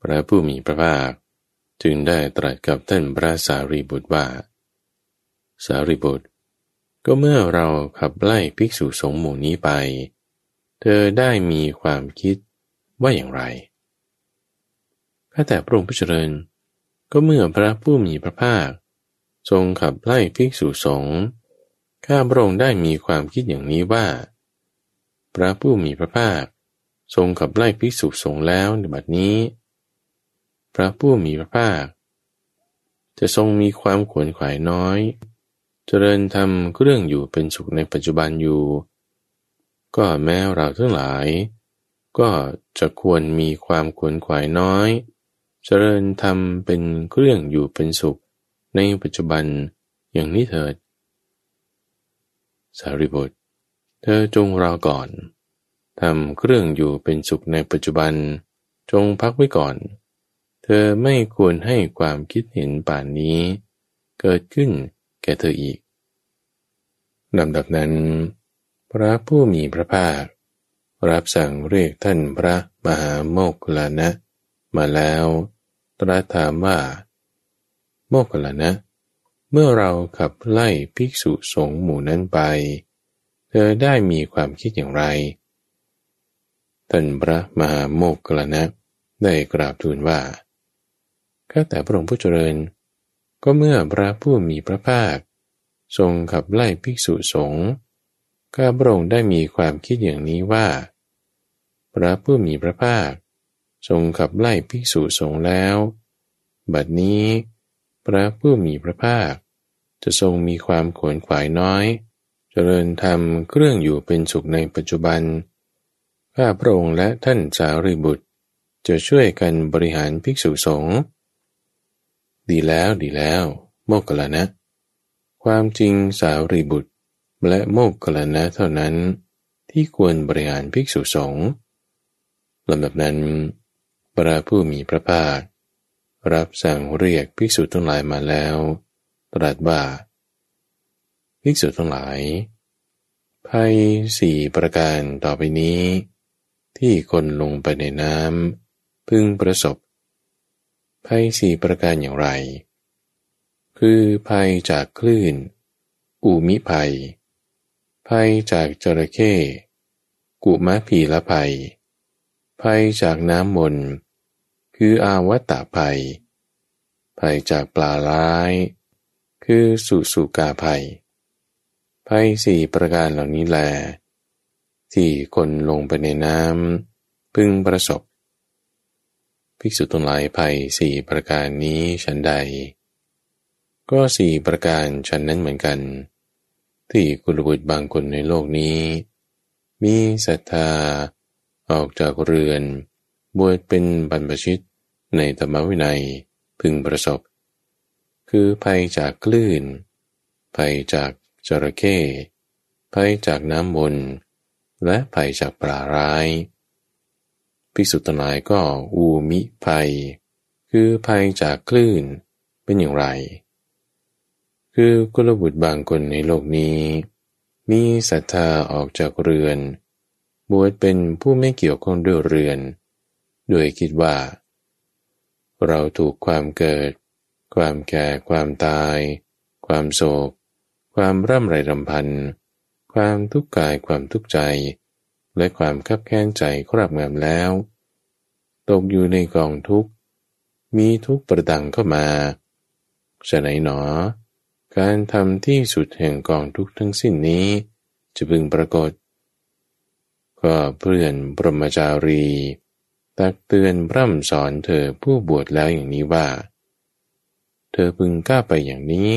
พระผู้มีพระภาค จึงได้ตรัสกับท่านพระสารีบุตรว่า สารีบุตร ก็เมื่อเราขับไล่ภิกษุสงฆ์หมู่นี้ไป เธอได้มีความคิดว่าอย่างไรข้าแต่พระองค์ผู้เจริญ ก็เมื่อพระผู้มีพระภาค ทรงขับไล่ภิกษุสงฆ์ข้าพระองค์ได้มีความคิดอย่างนี้ว่า พระผู้มีพระภาค ทรงขับไล่ภิกษุสงฆ์แล้วในบัดนี้ พระผู้มีพระภาค จะทรงมีความขวนขวายน้อย เจริญทำเรื่องอยู่เป็นสุขในปัจจุบันอยู่ ก็แม้เราทั้งหลาย ก็จะควรมีความขวนขวายน้อย เจริญทำเป็นเครื่องอยู่เป็นสุข ในปัจจุบันอย่างนี้เถิด สารีบุตร เธอจงรอก่อนทำเครื่องอยู่เป็นสุขในปัจจุบัน จงพักไว้ก่อน เธอไม่ควรให้ความคิดเห็นป่านนี้ เกิดขึ้นแก่เธออีกลำดับนั้น พระผู้มีพระภาค รับสั่งเรียกท่านพระมหาโมกขลานะ มาแล้ว ตรัสถามว่า โมกขลานะ เมื่อเราขับไล่ภิกษุสงฆ์หมู่นั้นไป เธอได้มีความคิดอย่างไรท่านพระมหาโมกขลนะได้กราบทูลว่าข้าแต่พระองค์ผู้เจริญ ก็เมื่อพระผู้มีพระภาค ทรงขับไล่ภิกษุสงฆ์ข้าพระองค์ได้มีความคิดอย่างนี้ว่า พระผู้มีพระภาค ทรงขับไล่ภิกษุสงฆ์แล้ว บัดนี้ พระผู้มีพระภาค จะทรงมีความขวนขวายน้อย เจริญธรรมเครื่องอยู่เป็นสุขในปัจจุบัน ข้าพระองค์และท่านสารีบุตร จะช่วยกันบริหารภิกษุสงฆ์ดีแล้วดีแล้ว โมกขลานะ ความจริงสาวรีบุตรและโมกขลานะเท่านั้น ที่ควรบริหารภิกษุสงฆ์ลำดับนั้น พระผู้มีพระภาค รับสั่งเรียกภิกษุทั้งหลายมาแล้ว ตรัสว่า ภิกษุทั้งหลาย ภัยสี่ประการต่อไปนี้ ที่คนลงไปในน้ำพึงประสบ ภัยสี่ประการอย่างไร คือภัยจากคลื่น อูมิภัย ภัยจากจระเข้ กุมะพีละภัย ภัยจากน้ำมน คืออาวัตตาภัย ภัยจากปลาร้าย คือสุสุกาภัย ภัยสี่ประการเหล่านี้แล ที่คนลงไปในน้ำพึงประสบ ภิกษุทั้งหลายภัยสี่ประการนี้ฉันใด ก็สี่ประการฉันนั้นเหมือนกัน ที่กุลบุตรบางคนในโลกนี้ มีศรัทธาออกจากเรือน บวชเป็นบรรพชิตในธรรมวินัยพึงประสบ คือภัยจากคลื่น ภัยจากจระเข้ภัยจากน้ำมนและภัยจากปลาร้าย ภิกษุทั้งหลายก็อูมิภัย คือภัยจากคลื่นเป็นอย่างไร คือกุลบุตรบางคนในโลกนี้ มีศรัทธาออกจากเรือน บวชเป็นผู้ไม่เกี่ยวข้องด้วยเรือน โดยคิดว่า เราถูกความเกิด ความแก่ ความตาย ความโศก ความร่ำไรรำพัน ความทุกข์กาย ความทุกข์ใจ และความคับแค้นใจครอบงำแล้ว ตกอยู่ในกองทุกข์ มีทุกข์ประดังเข้ามาฉะไหนหนอ การทำที่สุดแห่งกองทุกข์ทั้งสิ้นนี้ จะพึงปรากฏ ก็เพื่อนปรมจารี ตักเตือนพร่ำสอนเธอผู้บวชแล้วอย่างนี้ว่า เธอพึงกล้าไปอย่างนี้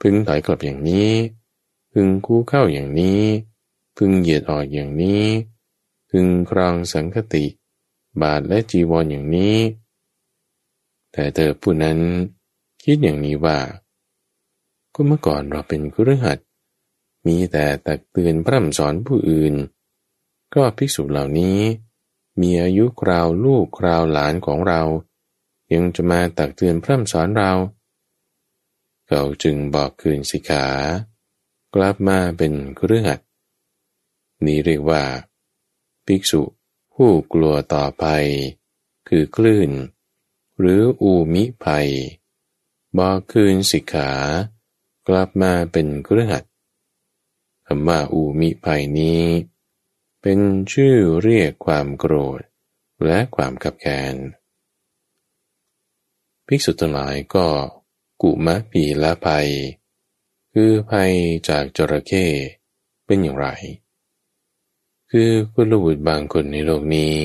พึงถอยกลับอย่างนี้ พึงคู่เข้าอย่างนี้ พึงเหยียดออกอย่างนี้ พึงครองสังคติ บาทและจีวรออย่างนี้ แต่เธอผู้นั้นคิดอย่างนี้ว่า ก็เมื่อก่อนเราเป็นกุรหัดมีแต่ตักเตือนพร่ำสอนผู้อื่น ก็ภิกษุเหล่านี้ มีอายุคราวลูกคราวหลานของเรา ยังจะมาตักเตือนพร่ำสอนเรา เขาจึงบอกคืนสิกขา กลับมาเป็นเครื่อขัดนี้เรียกว่า ภิกษุผู้กลัวต่อภัย คือคลื่น หรืออูมิภัย บอกคืนสิกขา กลับมาเป็นเครื่อขัดคำว่าอูมิภัยนี้ เป็นชื่อเรียกความโกรธ และความขับแค้นภิกษุทั้งหลายก็กุมะปีละภัย คือภัยจากจระเข้เป็นอย่างไร คือกุลบุตรบางคนในโลกนี้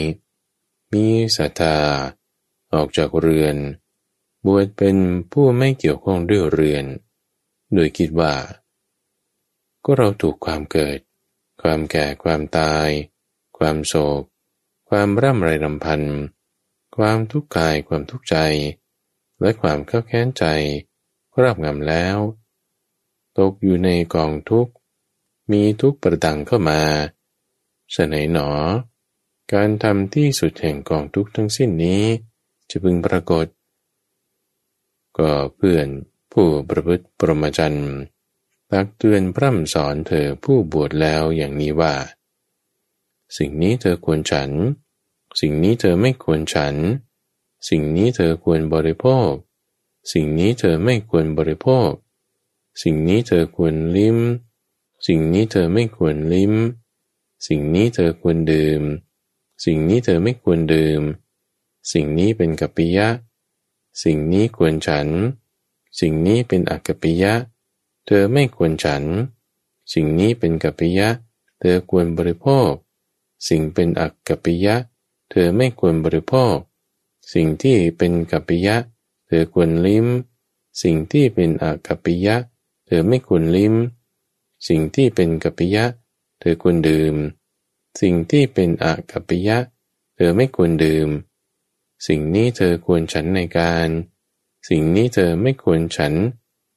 มีศรัทธาออกจากเรือน บวชเป็นผู้ไม่เกี่ยวข้องด้วยเรือน โดยคิดว่า ก็เราถูกความเกิด ความแก่ ความตาย ความโศก ความร่ำไรรำพัน ความทุกข์กาย ความทุกข์ใจ และความเข้าแค้นใจครอบงำแล้ว ตกอยู่ในกองทุกข์ มีทุกข์ประดังเข้ามาฉะไหนหนอ การทำที่สุดแห่งกองทุกข์ทั้งสิ้นนี้ จะพึงปรากฏ ก็เพื่อนผู้ประพฤติปรมจันทร์ ตักเตือนพร่ำสอนเธอผู้บวชแล้วอย่างนี้ว่า สิ่งนี้เธอควรฉัน สิ่งนี้เธอไม่ควรฉัน สิ่งนี้เธอควรบริโภค สิ่งนี้เธอไม่ควรบริโภค สิ่งนี้เธอควรลิ้ม สิ่งนี้เธอไม่ควรลิ้ม สิ่งนี้เธอควรดื่ม สิ่งนี้เธอไม่ควรดื่ม สิ่งนี้เป็นกัปปิยะ สิ่งนี้ควรฉัน สิ่งนี้เป็นอกัปปิยะ เธอไม่ควรฉัน สิ่งนี้เป็นกัปปิยะ เธอควรบริโภค สิ่งเป็นอักกัปปิยะ เธอไม่ควรบริโภค สิ่งที่เป็นกัปปิยะ เธอควรลิ้ม สิ่งที่เป็นอักกัปปิยะ เธอไม่ควรลิ้ม สิ่งที่เป็นกัปปิยะ เธอควรดื่ม สิ่งที่เป็นอักกัปปิยะ เธอไม่ควรดื่ม สิ่งนี้เธอควรฉันในการ สิ่งนี้เธอไม่ควรฉัน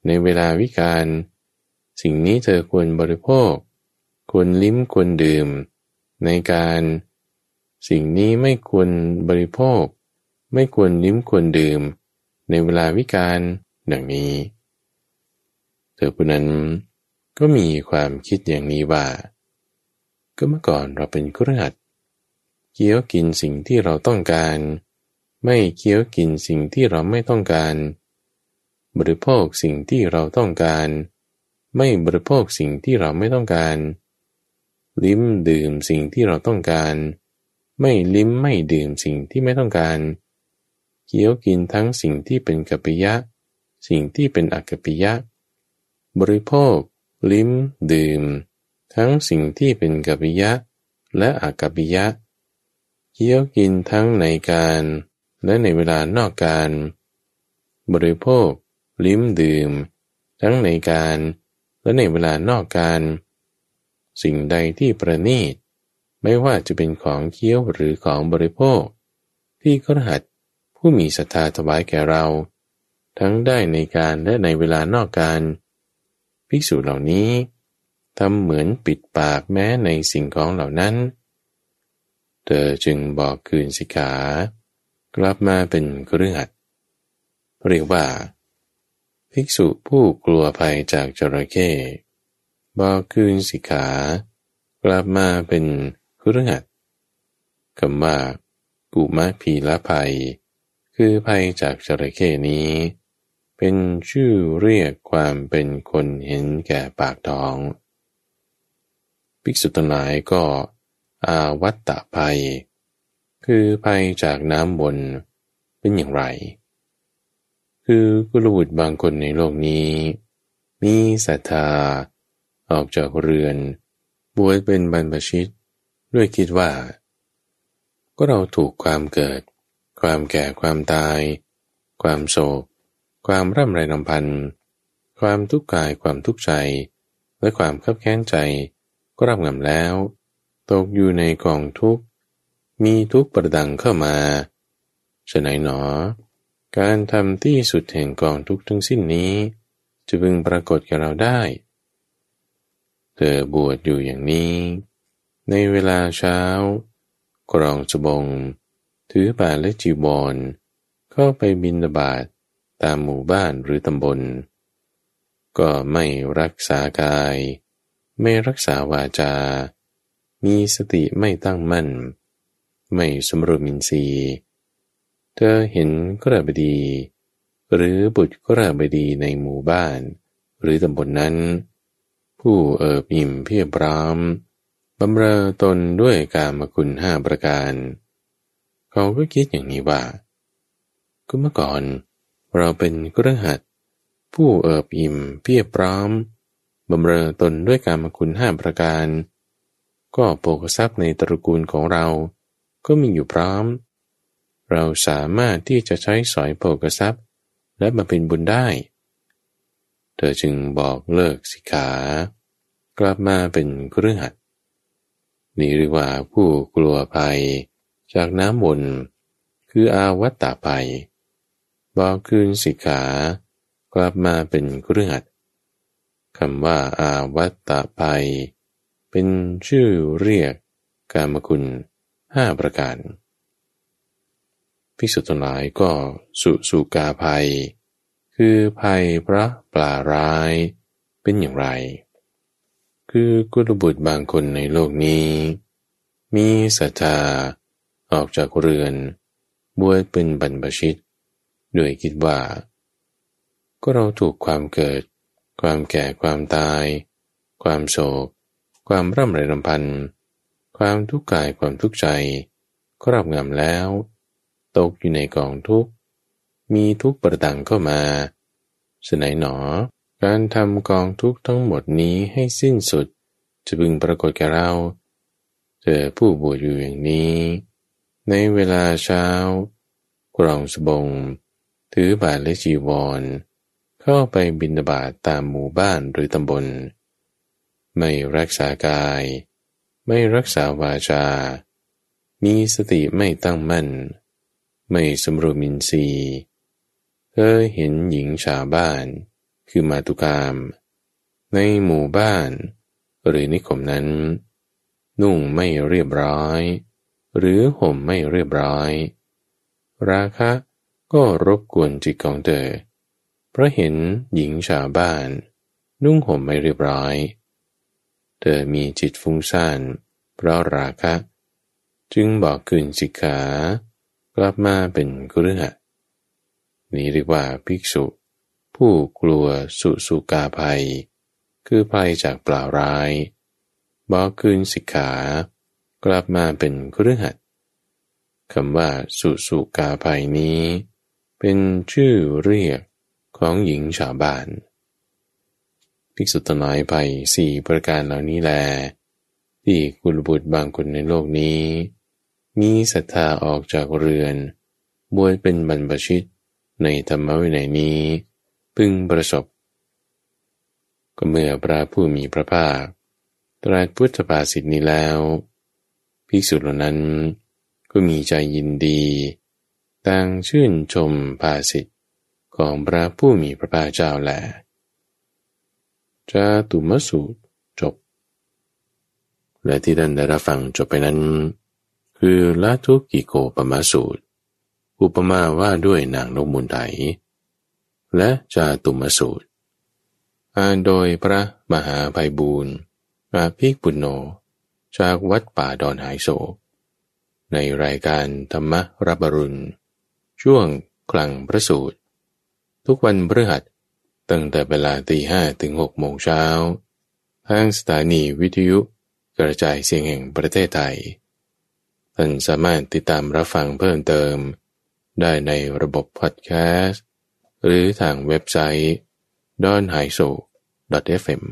ในเวลาวิการ สิ่งนี้เธอควรบริโภค ควรลิ้มควรดื่ม ในการ สิ่งนี้ไม่ควรบริโภค ไม่ควรลิ้มควรดื่ม ในเวลาวิการดังนี้ เธอผู้นั้นก็มีความคิดอย่างนี้ว่า ก็เมื่อก่อนเราเป็นกระหัดเคี้ยวกินสิ่งที่เราต้องการ ไม่เคี้ยวกินสิ่งที่เราไม่ต้องการ บริโภคสิ่งที่เราต้องการ ไม่บริโภคสิ่งที่เราไม่ต้องการ ลิ้มดื่มสิ่งที่เราต้องการ ไม่ลิ้มไม่ดื่มสิ่งที่ไม่ต้องการ เคี้ยวกินทั้งสิ่งที่เป็นกัปปิยะ สิ่งที่เป็นอกัปปิยะ บริโภค ลิ้ม ดื่ม ทั้งสิ่งที่เป็นกัปปิยะ และอกัปปิยะ เคี้ยวกินทั้งในการและในเวลานอกการ บริโภค ลิ้มดื่ม ทั้งในการและในเวลานอกการ สิ่งใดที่ประณีต ไม่ว่าจะเป็นของเคี้ยวหรือของบริโภค ที่กระหัดผู้มีศรัทธาถวายแก่เรา ทั้งได้ในการและในเวลานอกการ ภิกษุเหล่านี้ทำเหมือนปิดปากแม้ในสิ่งของเหล่านั้น เธอจึงบอกคืนสิกขา กลับมาเป็นเครือขัดเรียกว่า ภิกษุผู้กลัวภัยจากจระเข้บอกคืนสิขา กลับมาเป็นคุรหัดคำว่ากุมะพีละภัย คือภัยจากจระเข้นี้ เป็นชื่อเรียกความเป็นคนเห็นแก่ปากท้อง ภิกษุตนหลายก็อาวัตตะภัย คือภัยจากน้ำบนเป็นอย่างไร คือกุลบุตรบางคนในโลกนี้ มีศรัทธา ออกจากเรือน บวชเป็นบรรพชิต ด้วยคิดว่า ก็เราถูกความเกิด ความแก่ความตาย ความโศก ความร่ำไรนำพันความทุกข์กายความทุกข์ใจ และความขับแค้นใจ ก็รับงำแล้ว ตกอยู่ในกองทุกข์ มีทุกข์ประดังเข้ามาฉะไหนหนอ การทำที่สุดแห่งกองทุกทั้งสิ้นนี้ จะพึงปรากฏกับเราได้ เธอบวชอยู่อย่างนี้ ในเวลาเช้า กรองสบง ถือบาและจีวรเข้าไปบินบาตตามหมู่บ้านหรือตำบล ก็ไม่รักษากาย ไม่รักษาวาจา มีสติไม่ตั้งมั่น ไม่สมรมินทรีย์ เธอเห็นกระบดี หรือบุตรกระบดีในหมู่บ้าน หรือตำบลนนั้น ผู้เอิบอิ่มเพียบพร้อมบำเรอตนด้วยกามคุณห้าประการ เขาก็คิดอย่างนี้ว่าก็เมื่อก่อนเราเป็นกระหัดผู้เอิบอิ่มเพียบพร้อมบำเรอตนด้วยกามคุณห้าประการ ก็โภกทรัพย์ในตระกูลของเรา ก็มีอยู่พร้อม เราสามารถที่จะใช้สอยโภกทรัพย์ และมาเป็นบุญได้ เธอจึงบอกเลิกสิขา กลับมาเป็นเครื่อขัดนี่เรียกว่าผู้กลัวภัย จากน้ำวนคืออาวัตตาภัย บอกคืนสิขา กลับมาเป็นเครื่อขัดคำว่าอาวัตตาภัย เป็นชื่อเรียกกามคุณห้าประการ ภิกษุทั้งหลายก็สุสุกาภัย คือภัยพระปลาร้ายเป็นอย่างไร คือกุลบุตรบางคนในโลกนี้ มีศรัทธาออกจากเรือน บวชเป็นบรรพชิต โดยคิดว่า ก็เราถูกความเกิด ความแก่ความตาย ความโศก ความร่ำไรรำพันความทุกข์กายความทุกข์ใจครอบงำแล้ว ตกอยู่ในกองทุกข์ มีทุกข์ประดังเข้ามาสนัยหนอ การทำกองทุกข์ทั้งหมดนี้ให้สิ้นสุด จะพึงปรากฏแก่เรา เจอผู้บวชอยู่อย่างนี้ ในเวลาเช้ากรองสบง ถือบาทและจีวร เข้าไปบินบาตตามหมู่บ้านหรือตำบล ไม่รักษากาย ไม่รักษาวาจา มีสติไม่ตั้งมั่น ไม่สมรมินทรีย์เธอเห็นหญิงชาวบ้าน คือมาตุกาม ในหมู่บ้าน หรือนิคมนั้น นุ่งไม่เรียบร้อย หรือห่มไม่เรียบร้อย ราคะก็รบกวนจิตของเธอ เพราะเห็นหญิงชาวบ้าน นุ่งห่มไม่เรียบร้อย เธอมีจิตฟุ้งซ่านเพราะราคะ จึงบอกคืนสิกขา กลับมาเป็นกฤหันี้เรียกว่าภิกษุ ผู้กลัวสุสุกาภัย คือภัยจากเปล่าร้ายบอกคืนสิกขา กลับมาเป็นกฤหัคำว่าสุสุกาภัยนี้ เป็นชื่อเรียกของหญิงชาวบ้าน ภิกษุตนายภัยสี่ประการเหล่านี้แล ที่กุลบุตรบางคนในโลกนี้ มีศรัทธาออกจากเรือน บวชเป็นบรรพชิตในธรรมวินัยนี้ พึงประสบ ก็เมื่อพระผู้มีพระภาค ตรัสพุทธภาษิตนี้แล้วภิกษุเหล่านั้นก็มีใจยินดี ต่างชื่นชมภาษิตของพระผู้มีพระภาคเจ้าแหละจะตุมสูตรจบ และที่ท่านได้รับฟังจบไปนั้น คือละทุกิโกปมาสูตร อุปมาว่าด้วยนางนกมุนไถและจาตุมสูตร อ่านโดยพระมหาภัยบูรณ์อาภิปุณโญจากวัดป่าดอนหายโศก ในรายการธรรมรับรุณ ช่วงคลังพระสูตร ทุกวันพฤหัสตั้งแต่เวลาตีห้ถึงหกโมงเช้าทางสถานีวิทยุกระจายเสียงแห่งประเทศไทย ท่านสามารถติดตามรับฟังเพิ่มเติม ได้ในระบบพอดแคสต์ หรือทางเว็บไซต์ d o n h a i s o fm